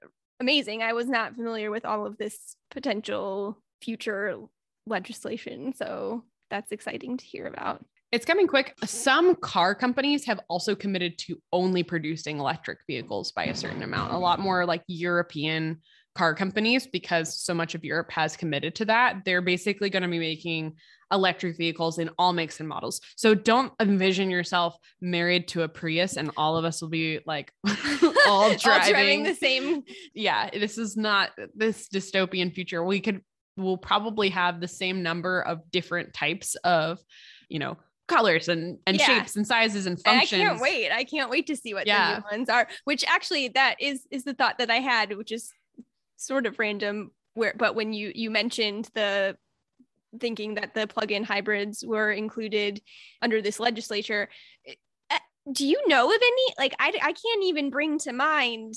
amazing. I was not familiar with all of this potential future legislation. So that's exciting to hear about. It's coming quick. Some car companies have also committed to only producing electric vehicles by a certain amount, a lot more like European car companies, because so much of Europe has committed to that. They're basically going to be making electric vehicles in all makes and models. So don't envision yourself married to a Prius and all of us will be like all driving. all driving the same. Yeah, this is not this dystopian future. We could we'll probably have the same number of different types of, you know, colors and and yeah. shapes and sizes and functions. And I can't wait. I can't wait to see what yeah. the new ones are. Which actually that is is the thought that I had, which is sort of random where but when you you mentioned the thinking that the plug-in hybrids were included under this legislature eh, do you know of any like I, I can't even bring to mind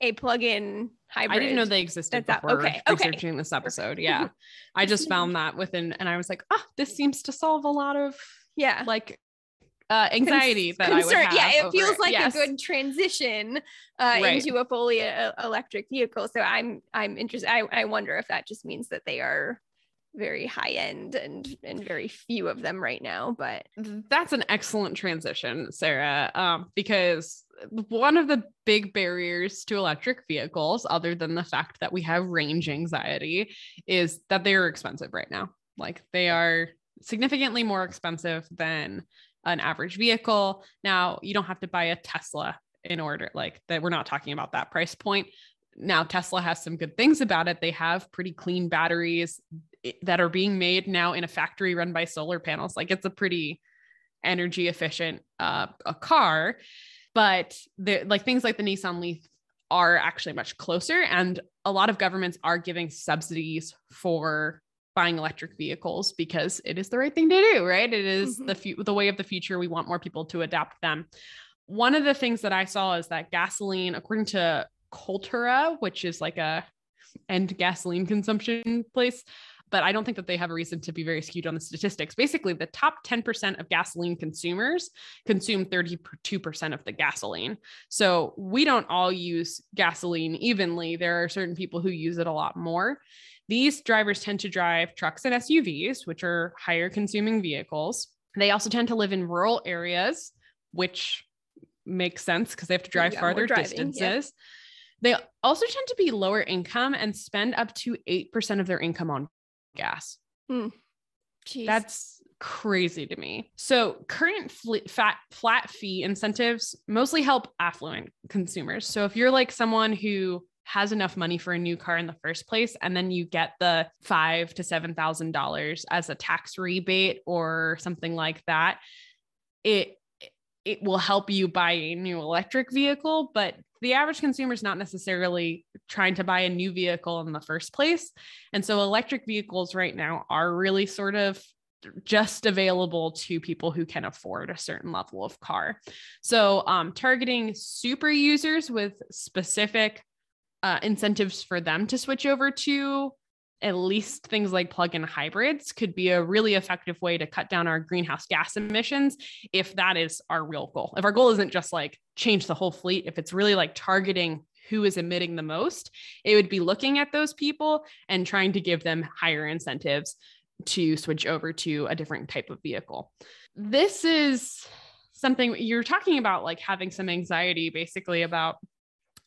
a plug-in hybrid. I didn't know they existed That's before okay. researching okay. this episode. Yeah. I just found that within and I was like, oh, this seems to solve a lot of yeah, like uh, anxiety that Concern, I would have. Yeah, it feels it. like yes. a good transition uh, right. into a fully uh, electric vehicle. So I'm I'm interested. I, I wonder if that just means that they are very high end and and very few of them right now but that's an excellent transition Sara um, because one of the big barriers to electric vehicles other than the fact that we have range anxiety is that they are expensive right now like they are significantly more expensive than an average vehicle. Now you don't have to buy a tesla in order like that we're not talking about that price point. Now tesla has some good things about it. They have pretty clean batteries that are being made now in a factory run by solar panels. Like it's a pretty energy efficient uh, a car, but the like things like the Nissan Leaf are actually much closer, and a lot of governments are giving subsidies for buying electric vehicles because it is the right thing to do, right? It is mm-hmm. the fu- the way of the future. We want more people to adapt them. One of the things that I saw is that gasoline, according to Coltura, which is like a end gasoline consumption place, but I don't think that they have a reason to be very skewed on the statistics. Basically, the top 10% of gasoline consumers consume 32% of the gasoline. So we don't all use gasoline evenly. There are certain people who use it a lot more. These drivers tend to drive trucks and SUVs, which are higher consuming vehicles. They also tend to live in rural areas, which makes sense because they have to drive yeah, farther driving, distances. Yeah. They also tend to be lower income and spend up to 8% of their income on gas. Mm. That's crazy to me. So, current fat, flat fee incentives mostly help affluent consumers. So, if you're like someone who has enough money for a new car in the first place, and then you get the five to seven thousand dollars as a tax rebate or something like that, it it will help you buy a new electric vehicle, but the average consumer is not necessarily trying to buy a new vehicle in the first place. And so electric vehicles right now are really sort of just available to people who can afford a certain level of car. So, um, targeting super users with specific uh, incentives for them to switch over to at least things like plug-in hybrids could be a really effective way to cut down our greenhouse gas emissions if that is our real goal. If our goal isn't just like change the whole fleet, if it's really like targeting who is emitting the most, it would be looking at those people and trying to give them higher incentives to switch over to a different type of vehicle. This is something you're talking about like having some anxiety basically about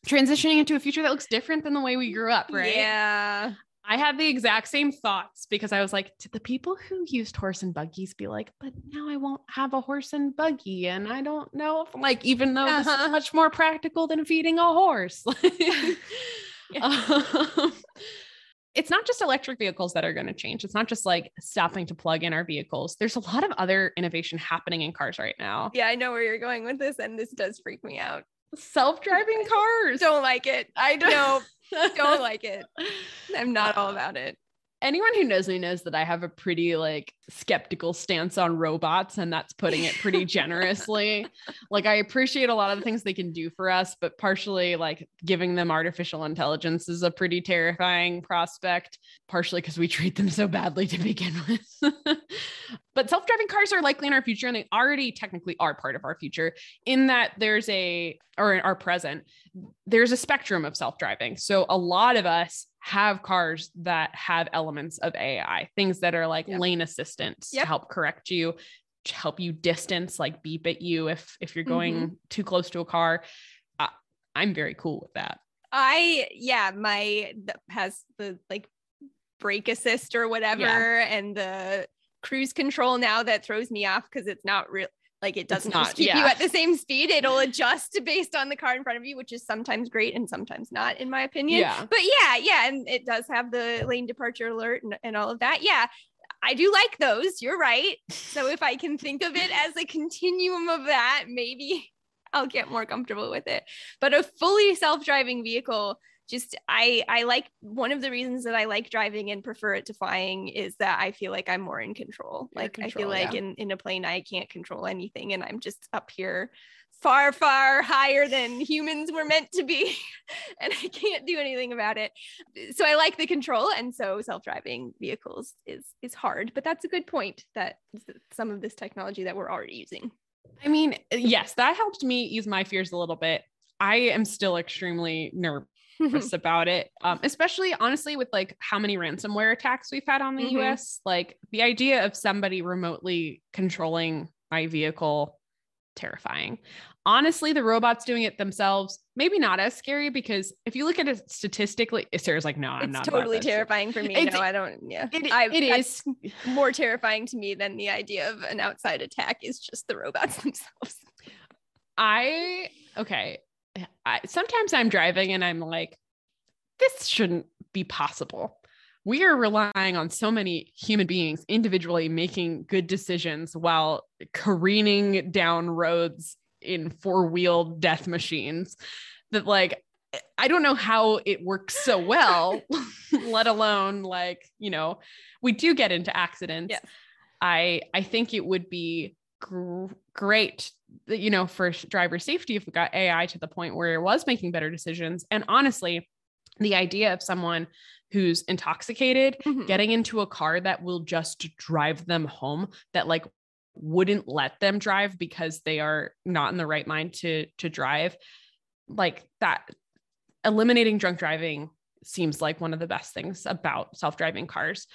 transitioning into a future that looks different than the way we grew up, right? Yeah. I had the exact same thoughts because I was like, did the people who used horse and buggies be like, but now I won't have a horse and buggy? And I don't know if, like, even though uh-huh. this is uh-huh. much more practical than feeding a horse. um, it's not just electric vehicles that are going to change. It's not just like stopping to plug in our vehicles. There's a lot of other innovation happening in cars right now. Yeah, I know where you're going with this, and this does freak me out self-driving cars. Don't like it. I don't. don't like it. I'm not all about it anyone who knows me knows that I have a pretty like skeptical stance on robots, and that's putting it pretty generously. like, I appreciate a lot of the things they can do for us, but partially like giving them artificial intelligence is a pretty terrifying prospect, partially because we treat them so badly to begin with. but self driving cars are likely in our future, and they already technically are part of our future in that there's a, or in our present, there's a spectrum of self driving. So, a lot of us have cars that have elements of AI, things that are like lane assistance yep. to help correct you, to help you distance, like beep at you if if you're going mm-hmm. too close to a car. Uh, I'm very cool with that. I yeah, my has the like brake assist or whatever, yeah. and the cruise control now that throws me off because it's not real like it doesn't not, keep yeah. you at the same speed. It'll adjust based on the car in front of you, which is sometimes great and sometimes not, in my opinion. Yeah. But yeah, yeah. And it does have the lane departure alert and, and all of that. Yeah. I do like those. You're right. So if I can think of it as a continuum of that, maybe I'll get more comfortable with it. But a fully self-driving vehicle just I I like one of the reasons that I like driving and prefer it to flying is that I feel like I'm more in control. You're like control, I feel like yeah. in in a plane I can't control anything and I'm just up here far far higher than humans were meant to be and I can't do anything about it. So I like the control and so self-driving vehicles is is hard, but that's a good point that some of this technology that we're already using. I mean, yes, that helped me ease my fears a little bit. I am still extremely nervous about it. Um, especially honestly with like how many ransomware attacks we've had on the mm-hmm. US. Like the idea of somebody remotely controlling my vehicle, terrifying. Honestly, the robots doing it themselves, maybe not as scary because if you look at it statistically, Sara's like, no, I'm it's not. totally terrifying for me. It's, no, I don't. Yeah, it, I, it is more terrifying to me than the idea of an outside attack is just the robots themselves. I okay. I, sometimes I'm driving and I'm like, this shouldn't be possible. We are relying on so many human beings individually making good decisions while careening down roads in four wheeled death machines that, like, I don't know how it works so well, let alone like, you know, we do get into accidents. Yes. I I think it would be gr- great you know, for driver safety if we got AI to the point where it was making better decisions. And honestly, the idea of someone who's intoxicated mm-hmm. getting into a car that will just drive them home that like wouldn't let them drive because they are not in the right mind to to drive like that eliminating drunk driving seems like one of the best things about self-driving cars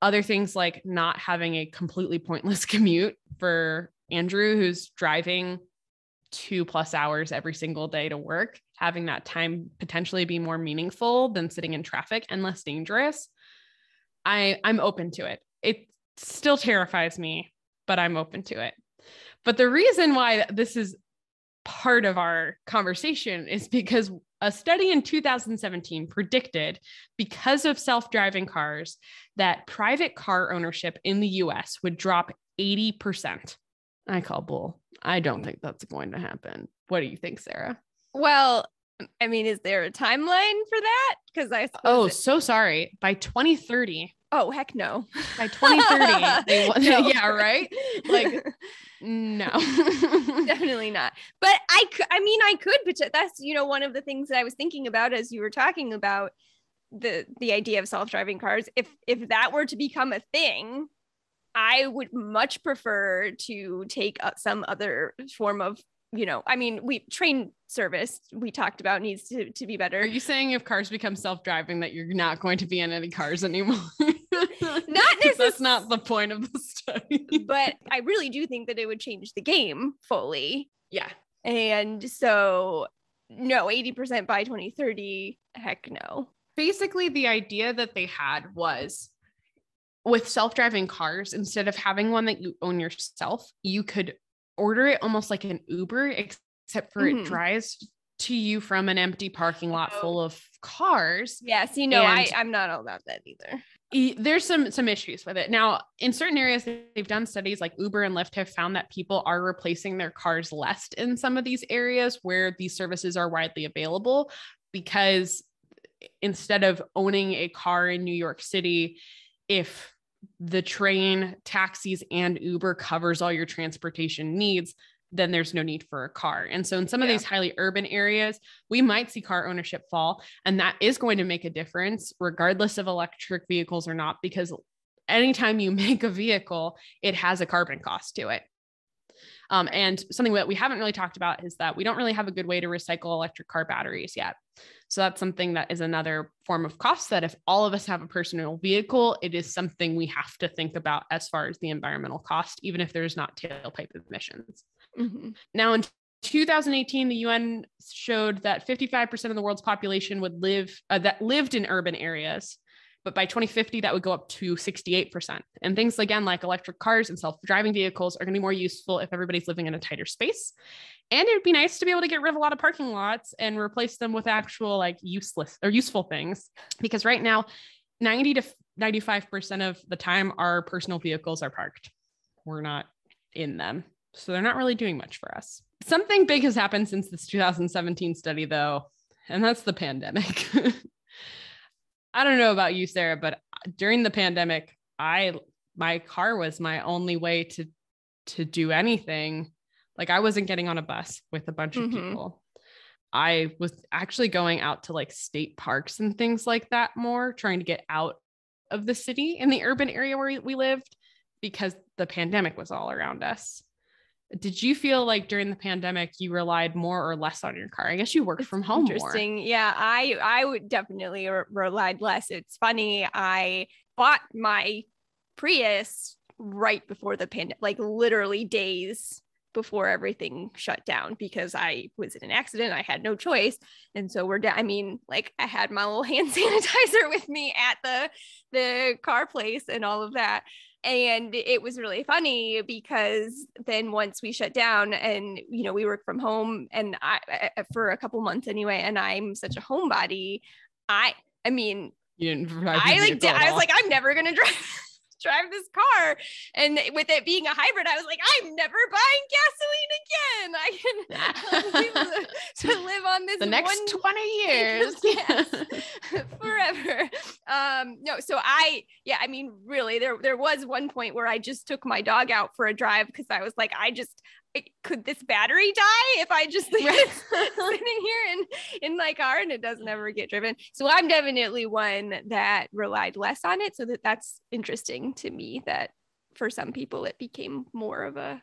other things like not having a completely pointless commute for Andrew, who's driving two plus hours every single day to work, having that time potentially be more meaningful than sitting in traffic and less dangerous. I I'm open to it. It still terrifies me, but I'm open to it. But the reason why this is part of our conversation is because a study in 2017 predicted because of self-driving cars that private car ownership in the US would drop 80%. I call bull. I don't mm. think that's going to happen. What do you think, Sara? Well, I mean, is there a timeline for that? Because I oh, it- so sorry. By 2030. Oh heck no! By 2030, they, no. yeah, right. Like, no, definitely not. But I, I mean, I could, but that's you know one of the things that I was thinking about as you were talking about the the idea of self driving cars. If if that were to become a thing, I would much prefer to take uh, some other form of, you know, I mean, we train service we talked about needs to, to be better. Are you saying if cars become self-driving that you're not going to be in any cars anymore? not necessarily. That's not the point of the study. but I really do think that it would change the game fully. Yeah. And so no, 80% by 2030, heck no. Basically, the idea that they had was with self-driving cars instead of having one that you own yourself you could order it almost like an uber except for mm-hmm. it drives to you from an empty parking lot oh. full of cars yes you know and, I, i'm not all about that either there's some some issues with it now in certain areas they've done studies like uber and lyft have found that people are replacing their cars less in some of these areas where these services are widely available because instead of owning a car in new york city if the train taxis and uber covers all your transportation needs then there's no need for a car. And so in some of these highly urban areas, we might see car ownership fall. And that is going to make a difference, regardless of electric vehicles or not, because anytime you make a vehicle, it has a carbon cost to it. Um, and something that we haven't really talked about is that we don't really have a good way to recycle electric car batteries yet. So that's something that is another form of cost that if all of us have a personal vehicle, it is something we have to think about as far as the environmental cost, even if there's not tailpipe emissions. Mm-hmm. Now, in 2018, the UN showed that 55% of the world's population would live uh, that lived in urban areas, but by 2050 that would go up to 68%. And things again like electric cars and self-driving vehicles are going to be more useful if everybody's living in a tighter space. And it would be nice to be able to get rid of a lot of parking lots and replace them with actual like useless or useful things because right now 90 to 95% of the time our personal vehicles are parked. We're not in them. So they're not really doing much for us. Something big has happened since this 2017 study, though, and that's the pandemic. I don't know about you, Sara, but during the pandemic, I my car was my only way to to do anything. Like I wasn't getting on a bus with a bunch mm-hmm. of people. I was actually going out to like state parks and things like that more, trying to get out of the city in the urban area where we lived because the pandemic was all around us. Did you feel like during the pandemic you relied more or less on your car? I guess you worked it's from home. Interesting. More. Yeah, I I would definitely re- relied less. It's funny. I bought my Prius right before the pandemic, like literally days before everything shut down because I was in an accident. I had no choice. And so we're down. I mean, like I had my little hand sanitizer with me at the the car place and all of that and it was really funny because then once we shut down and you know we work from home and I uh, for a couple months anyway and I'm such a homebody I I mean you didn't I like I was like I'm never gonna drive drive this car. And with it being a hybrid, I was like, I'm never buying gasoline again. I can to, to, live on this the next one, 20 years. yes, forever. Um, no, so I, yeah, I mean, really, there there was one point where I just took my dog out for a drive because I was like, I just could this battery die if I just leave it sitting here in in my car and it doesn't ever get driven? So I'm definitely one that relied less on it. So that that's interesting to me that for some people it became more of a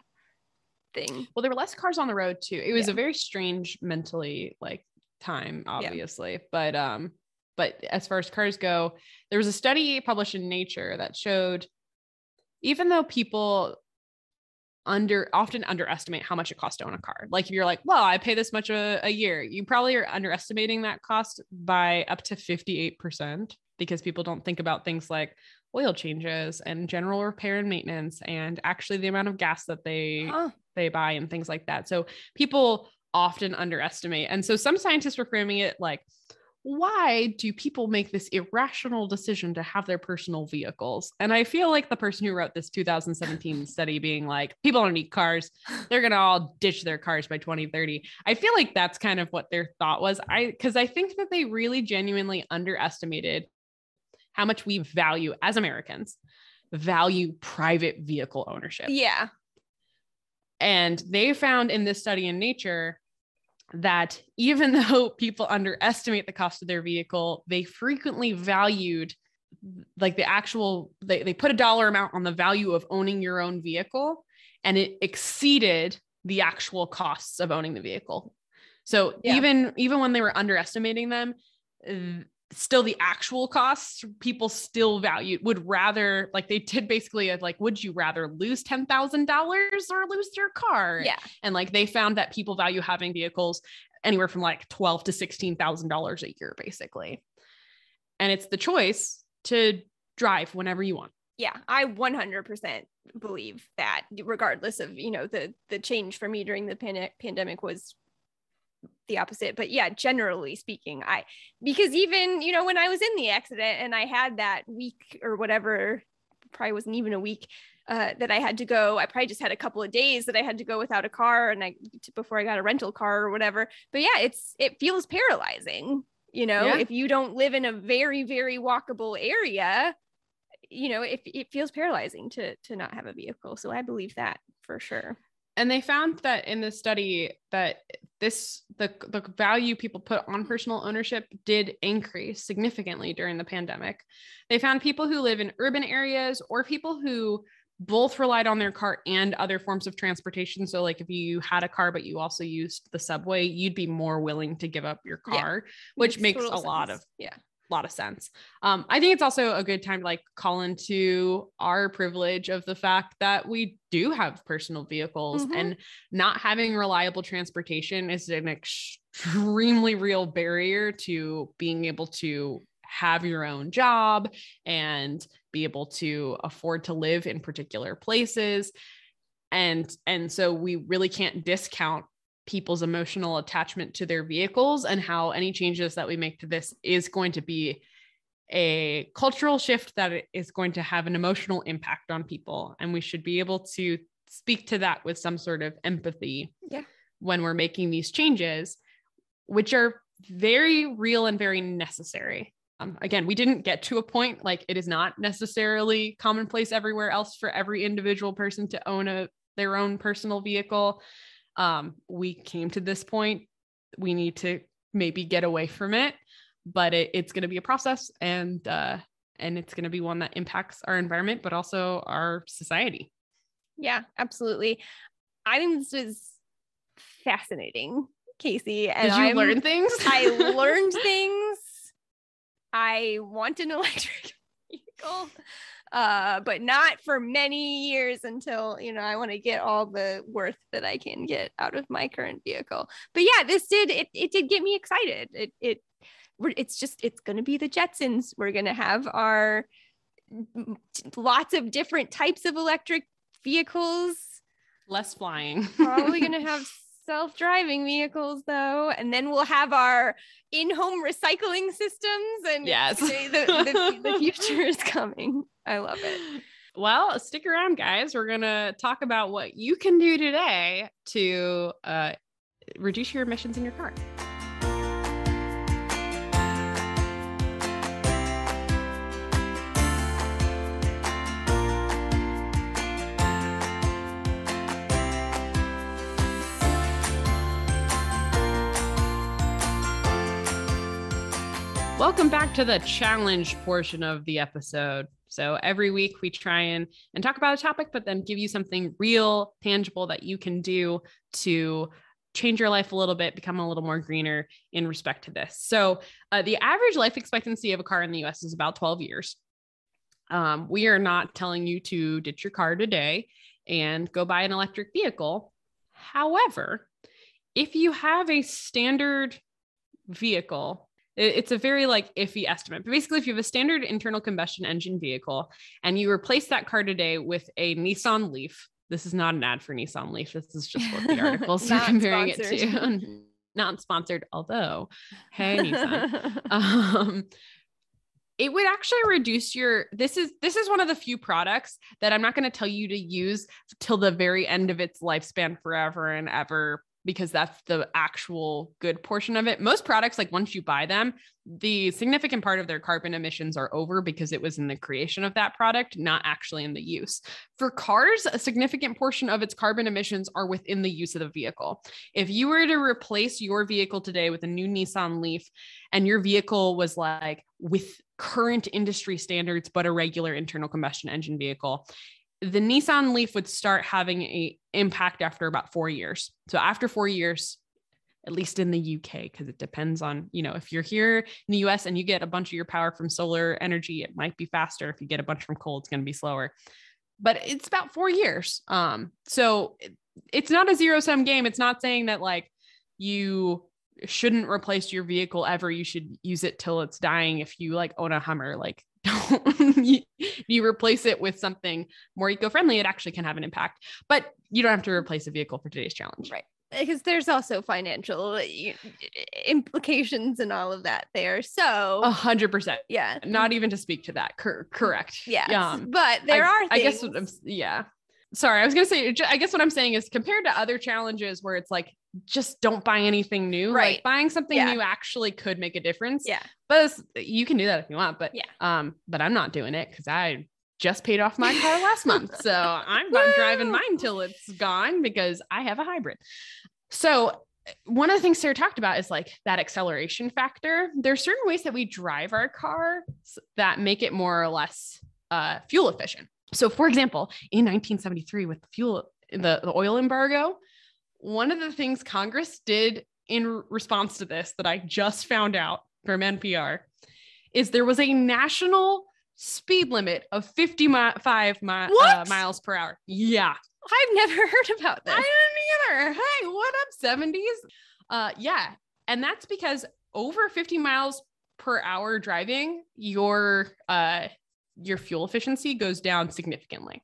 thing. Well, there were less cars on the road too. It was yeah. a very strange mentally like time, obviously, yeah. but um, but as far as cars go, there was a study published in Nature that showed even though people under often underestimate how much it costs to own a car. Like if you're like, well, I pay this much a, a year, you probably are underestimating that cost by up to 58% because people don't think about things like oil changes and general repair and maintenance and actually the amount of gas that they huh. they buy and things like that. So people often underestimate. And so some scientists were framing it like why do people make this irrational decision to have their personal vehicles? And I feel like the person who wrote this 2017 study being like, people don't need cars. They're going to all ditch their cars by 2030. I feel like that's kind of what their thought was. I, because I think that they really genuinely underestimated how much we value as Americans, value private vehicle ownership. Yeah. And they found in this study in Nature that even though people underestimate the cost of their vehicle, they frequently valued like the actual they, they put a dollar amount on the value of owning your own vehicle and it exceeded the actual costs of owning the vehicle. So yeah. even even when they were underestimating them, still the actual costs people still value would rather like they did basically uh, like would you rather lose $10,000 or lose your car? Yeah. And like they found that people value having vehicles anywhere from like 12 to $16,000 a year basically. And it's the choice to drive whenever you want. Yeah i 100% believe that regardless of you know the the change for me during the pan- pandemic was the opposite but yeah generally speaking i because even you know when i was in the accident and i had that week or whatever probably wasn't even a week uh, that I had to go. I probably just had a couple of days that I had to go without a car, and I before I got a rental car or whatever. But yeah, it's it feels paralyzing. You know, yeah. if you don't live in a very very walkable area, you know, it it feels paralyzing to to not have a vehicle. So I believe that for sure and they found that in the study that this the the value people put on personal ownership did increase significantly during the pandemic they found people who live in urban areas or people who both relied on their car and other forms of transportation so like if you had a car but you also used the subway you'd be more willing to give up your car yeah. which makes, makes a sense. lot of yeah lot of sense. Um, I think it's also a good time to like call into our privilege of the fact that we do have personal vehicles mm-hmm. and not having reliable transportation is an extremely real barrier to being able to have your own job and be able to afford to live in particular places and and so we really can't discount people's emotional attachment to their vehicles and how any changes that we make to this is going to be a cultural shift that is going to have an emotional impact on people. And we should be able to speak to that with some sort of empathy yeah. when we're making these changes which are very real and very necessary. Um, again we didn't get to a point like it is not necessarily commonplace everywhere else for every individual person to own a their own personal vehicle um, we came to this point we need to maybe get away from it but it, it's going to be a process and uh, and it's going to be one that impacts our environment but also our society. Yeah absolutely. I think this was fascinating casey and Did you I'm, learn things? I learned things. I want an electric vehicle uh, but not for many years until you know I want to get all the worth that I can get out of my current vehicle. But yeah, this did it. It did get me excited. It it it's just it's going to be the Jetsons. We're going to have our lots of different types of electric vehicles. Less flying. Probably going to have self-driving vehicles though and then we'll have our in-home recycling systems and yes the, the, the future is coming i love it. Well stick around guys. We're gonna talk about what you can do today to uh, reduce your emissions in your car. Welcome back to the challenge portion of the episode. So every week we try and and talk about a topic, but then give you something real, tangible that you can do to change your life a little bit, become a little more greener in respect to this. So uh, the average life expectancy of a car in the U.S. is about 12 years. Um, we are not telling you to ditch your car today and go buy an electric vehicle. However, if you have a standard vehicle it's a very like iffy estimate. But basically if you have a standard internal combustion engine vehicle and you replace that car today with a nissan leaf this is not an ad for nissan leaf. This is just what the articles are comparing sponsored. it to. Not sponsored although hey nissan. Um, it would actually reduce your this is this is one of the few products that i'm not going to tell you to use till the very end of its lifespan forever and ever because that's the actual good portion of it. Most products, like once you buy them, the significant part of their carbon emissions are over because it was in the creation of that product, not actually in the use. For cars, a significant portion of its carbon emissions are within the use of the vehicle. If you were to replace your vehicle today with a new Nissan Leaf and your vehicle was like with current industry standards, but a regular internal combustion engine vehicle, the Nissan Leaf would start having a impact after about four years. So after four years, at least in the UK, because it depends on, you know, if you're here in the US and you get a bunch of your power from solar energy, it might be faster. If you get a bunch from coal, it's going to be slower. But it's about four years. Um, so it's not a zero sum game. It's not saying that like you shouldn't replace your vehicle ever. You should use it till it's dying if you like own a Hummer. Like don't you, you replace it with something more eco-friendly, it actually can have an impact. But you don't have to replace a vehicle for today's challenge. Right. because there's also financial implications and all of that there. So a hundred percent. Yeah. Not even to speak to that. Cor- correct. Yeah. Um, but there I, are. Things- I guess what I'm, yeah. Sorry, I was gonna say. I guess what I'm saying is compared to other challenges where it's like just don't buy anything new. Right. Like buying something Yeah. new actually could make a difference. Yeah. But you can do that if you want. But Yeah. Um. But I'm not doing it because I just paid off my car last month, so I'm not driving mine till it's gone because I have a hybrid. So one of the things Sara talked about is like that acceleration factor. There are certain ways that we drive our car that make it more or less uh, fuel efficient. So, for example, in 1973, with the fuel, the, the oil embargo, one of the things Congress did in response to this that I just found out from NPR is there was a national speed limit of 55 mi- uh, miles per hour. Yeah. I've never heard about this. I didn't either. Hey, what up, 70s? Uh, yeah. And that's because over 50 miles per hour driving, your uh your fuel efficiency goes down significantly.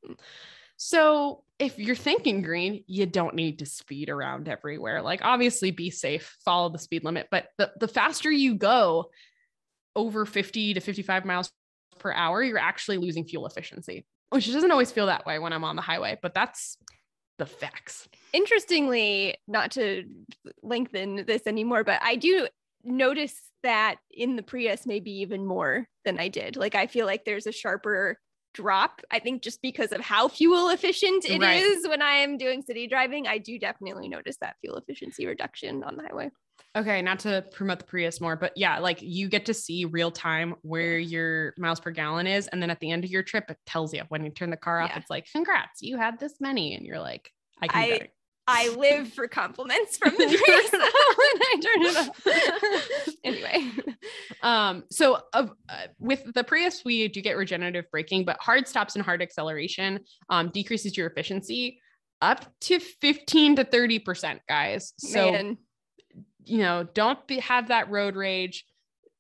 So if you're thinking green, you don't need to speed around everywhere. Like obviously be safe, follow the speed limit, but the, the faster you go over 50 to 55 miles per hour, you're actually losing fuel efficiency, which doesn't always feel that way when I'm on the highway, but that's the facts. Interestingly, not to lengthen this anymore, but I do notice that in the Prius, maybe even more than I did. Like, I feel like there's a sharper drop. I think just because of how fuel efficient it is Right. when I am doing city driving, I do definitely notice that fuel efficiency reduction on the highway. Okay, not to promote the Prius more, but yeah, like you get to see real time where your miles per gallon is. And then at the end of your trip, it tells you when you turn the car off, Yeah. it's like, congrats, you had this many. And you're like, I can I-. I live for compliments from the Prius when I turn it off. anyway, Um, so uh, uh, with the Prius, we do get regenerative braking, but hard stops and hard acceleration um, decreases your efficiency up to 15 to 30%, guys. So man, you know, don't be, have that road rage.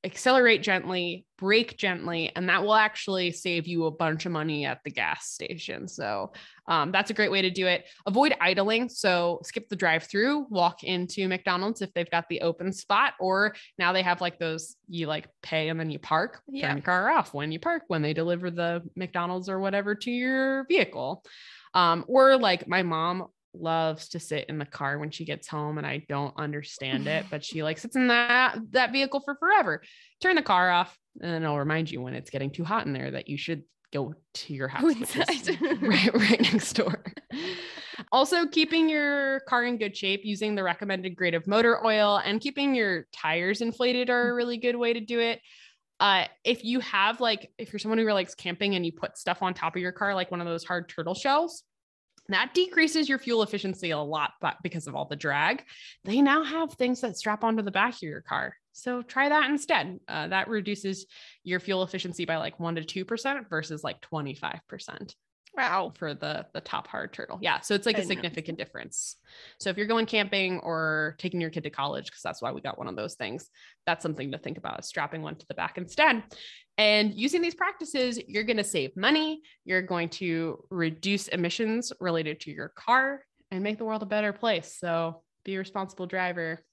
Accelerate gently, brake gently, and that will actually save you a bunch of money at the gas station. So um, that's a great way to do it. Avoid idling. So skip the drive-through, walk into McDonald's if they've got the open spot, or now they have like those you like pay and then you park. Yeah. Turn your car off when you park when they deliver the McDonald's or whatever to your vehicle. Um, or like my mom loves to sit in the car when she gets home and I don't understand it, but she like sits in that that vehicle for forever. Turn the car off and then it'll remind you when it's getting too hot in there that you should go to your house right right next door. Also, keeping your car in good shape using the recommended grade of motor oil and keeping your tires inflated are a really good way to do it. Uh, if you have like, if you're someone who likes camping and you put stuff on top of your car, like one of those hard turtle shells, that decreases your fuel efficiency a lot, but because of all the drag, they now have things that strap onto the back of your car. So try that instead. Uh, that reduces your fuel efficiency by like one to two percent versus like twenty five percent wow. for the the top hard turtle. Yeah, so it's like I a know. significant difference. So if you're going camping or taking your kid to college, because that's why we got one of those things, that's something to think about: strapping one to the back instead. And using these practices, you're going to save money. You're going to reduce emissions related to your car and make the world a better place. So be a responsible driver.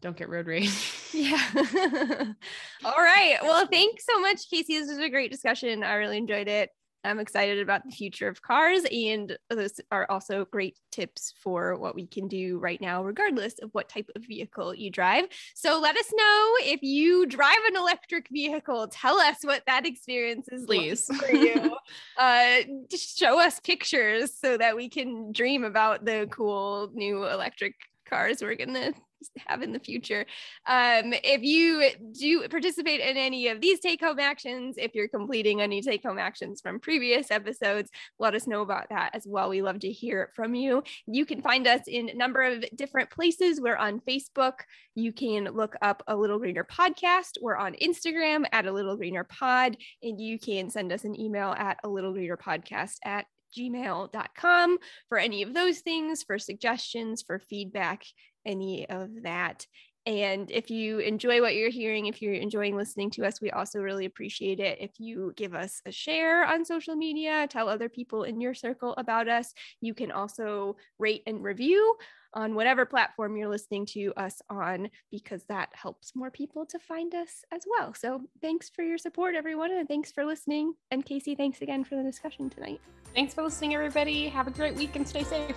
Don't get road rage. Yeah. All right. Well, thanks so much, Casey. This was a great discussion. I really enjoyed it. I'm excited about the future of cars, and those are also great tips for what we can do right now, regardless of what type of vehicle you drive. So let us know if you drive an electric vehicle. Tell us what that experience is like for you. uh, just show us pictures so that we can dream about the cool new electric cars we're gonna have in the future. Um, if you do participate in any of these take home actions, if you're completing any take home actions from previous episodes, let us know about that as well. We love to hear from you. You can find us in a number of different places. We're on Facebook. You can look up a Little Greener podcast. We're on Instagram at a Little Greener Pod, and you can send us an email at a Little Greener Podcast at gmail.com for any of those things, for suggestions, for feedback, any of that. And if you enjoy what you're hearing, if you're enjoying listening to us, we also really appreciate it if you give us a share on social media, tell other people in your circle about us. You can also rate and review on whatever platform you're listening to us on, because that helps more people to find us as well. So thanks for your support, everyone, and thanks for listening. And Casey, thanks again for the discussion tonight. Thanks for listening, everybody. Have a great week and stay safe.